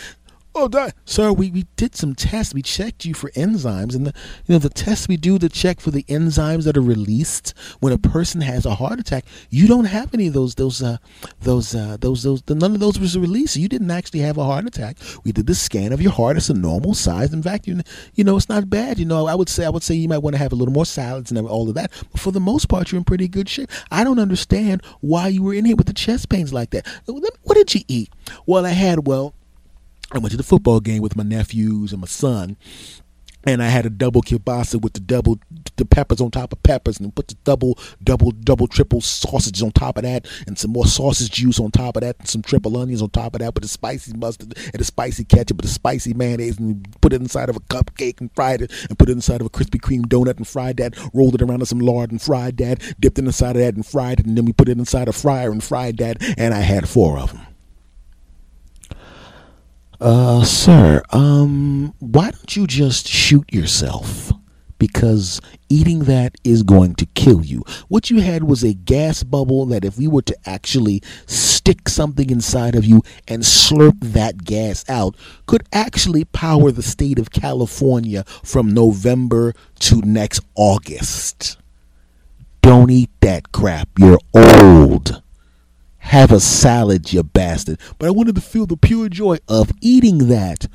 Oh, that, sir, we, we did some tests. We checked you for enzymes, and the you know the tests we do to check for the enzymes that are released when a person has a heart attack. You don't have any of those those uh, those uh, those those none of those was released. You didn't actually have a heart attack. We did the scan of your heart. It's a normal size. In fact, you you know it's not bad. You know, I would say I would say you might want to have a little more salads and all of that. But for the most part, you're in pretty good shape. I don't understand why you were in here with the chest pains like that. What did you eat? Well, I had well I went to the football game with my nephews and my son, and I had a double kielbasa with the double the peppers on top of peppers, and put the double, double, double, triple sausages on top of that, and some more sausage juice on top of that, and some triple onions on top of that, with the spicy mustard and the spicy ketchup, with the spicy mayonnaise, and put it inside of a cupcake and fried it, and put it inside of a Krispy Kreme donut and fried that, rolled it around in some lard and fried that, dipped it inside of that and fried it, and then we put it inside a fryer and fried that, and I had four of them. Uh, sir, um, why don't you just shoot yourself? Because eating that is going to kill you. What you had was a gas bubble that, if we were to actually stick something inside of you and slurp that gas out, could actually power the state of California from November to next August. Don't eat that crap. You're old. Have a salad, you bastard. But I wanted to feel the pure joy of eating that.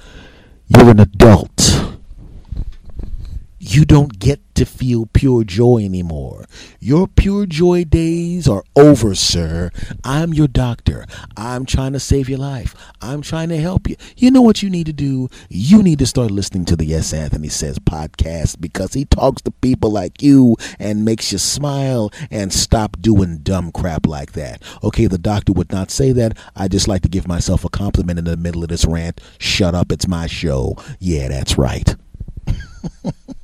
You're an adult. You don't get to feel pure joy anymore. Your pure joy days are over, sir. I'm your doctor. I'm trying to save your life. I'm trying to help you. You know what you need to do? You need to start listening to the S. Anthony Says podcast because he talks to people like you and makes you smile and stop doing dumb crap like that. Okay, the doctor would not say that. I just like to give myself a compliment in the middle of this rant. Shut up, it's my show. Yeah, that's right. [LAUGHS]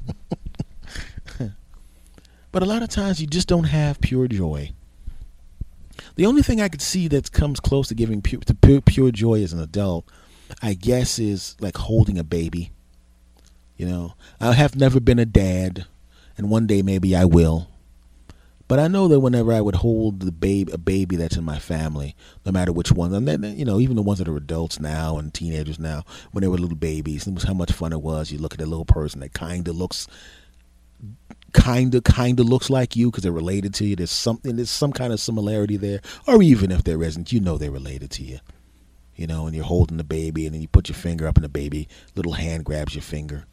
but a lot of times you just don't have pure joy. The only thing I could see that comes close to giving pure, to pure, pure joy as an adult, I guess, is like holding a baby. You know, I have never been a dad, and one day maybe I will. But I know that whenever I would hold the baby, a baby that's in my family, no matter which one, and then you know, even the ones that are adults now and teenagers now, when they were little babies, it was how much fun it was. You look at a little person that kind of looks, kind of, kind of looks like you because they're related to you. There's something, there's some kind of similarity there, or even if there isn't, you know they're related to you. You know, and you're holding the baby, and then you put your finger up, and the baby little hand grabs your finger.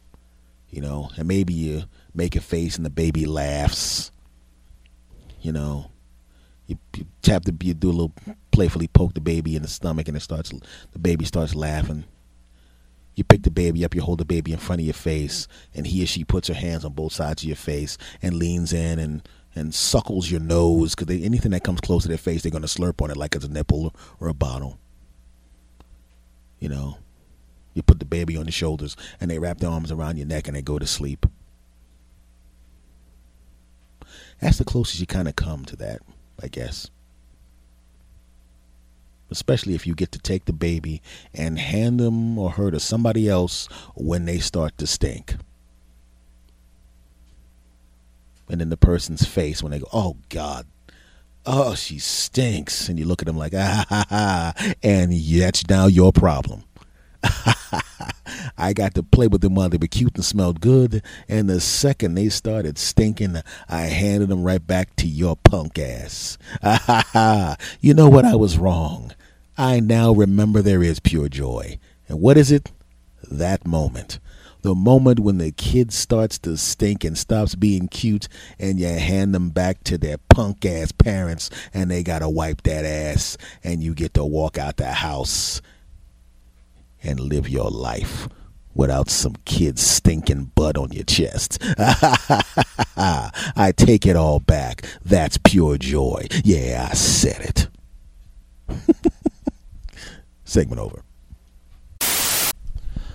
You know, and maybe you make a face, and the baby laughs you know, you, you tap the, you do a little playfully poke the baby in the stomach, and it starts. The baby starts laughing. You pick the baby up, you hold the baby in front of your face, and he or she puts her hands on both sides of your face and leans in and and suckles your nose because anything that comes close to their face, they're going to slurp on it like it's a nipple or a bottle. You know, you put the baby on your shoulders and they wrap their arms around your neck and they go to sleep. That's the closest you kind of come to that, I guess. Especially if you get to take the baby and hand them or her to somebody else when they start to stink. And then the person's face when they go, oh God, oh, she stinks. And you look at them like, ah, ha, ha, and that's now your problem. [LAUGHS] I got to play with them while they were cute and smelled good. And the second they started stinking, I handed them right back to your punk ass. [LAUGHS] you know what? I was wrong. I now remember there is pure joy. And what is it? That moment. The moment when the kid starts to stink and stops being cute, and you hand them back to their punk ass parents, and they gotta wipe that ass, and you get to walk out the house and live your life without some kid's stinking butt on your chest. [LAUGHS] I take it all back. That's pure joy. Yeah, I said it. [LAUGHS] Segment over.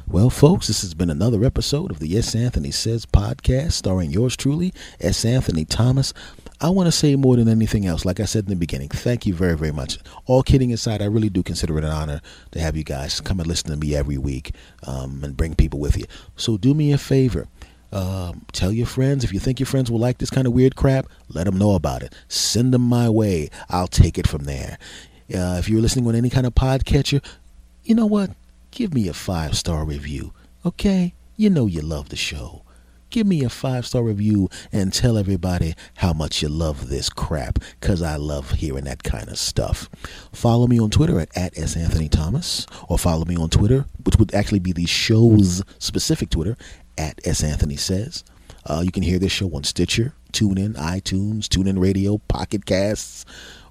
Well, folks, this has been another episode of the S. Anthony Says podcast, starring yours truly, S. Anthony Thomas. I want to say more than anything else, like I said in the beginning, thank you very, very much. All kidding aside, I really do consider it an honor to have you guys come and listen to me every week um, and bring people with you. So do me a favor. Um, tell your friends. If you think your friends will like this kind of weird crap, let them know about it. Send them my way. I'll take it from there. Uh, if you're listening on any kind of podcatcher, you know what? Give me a five star review. Okay? You know you love the show give me a five star review and tell everybody how much you love this crap because I love hearing that kind of stuff. Follow me on Twitter at, at S. Anthony Thomas or follow me on Twitter, which would actually be the show's specific Twitter at S. Anthony Says. Uh, you can hear this show on Stitcher, TuneIn, iTunes, TuneIn Radio, Pocket Casts,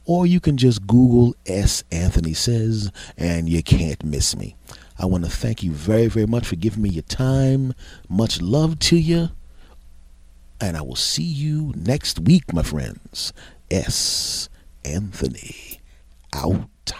or you can just Google S. Anthony Says and you can't miss me. I want to thank you very, very much for giving me your time. Much love to you. And I will see you next week, my friends. S. Anthony out.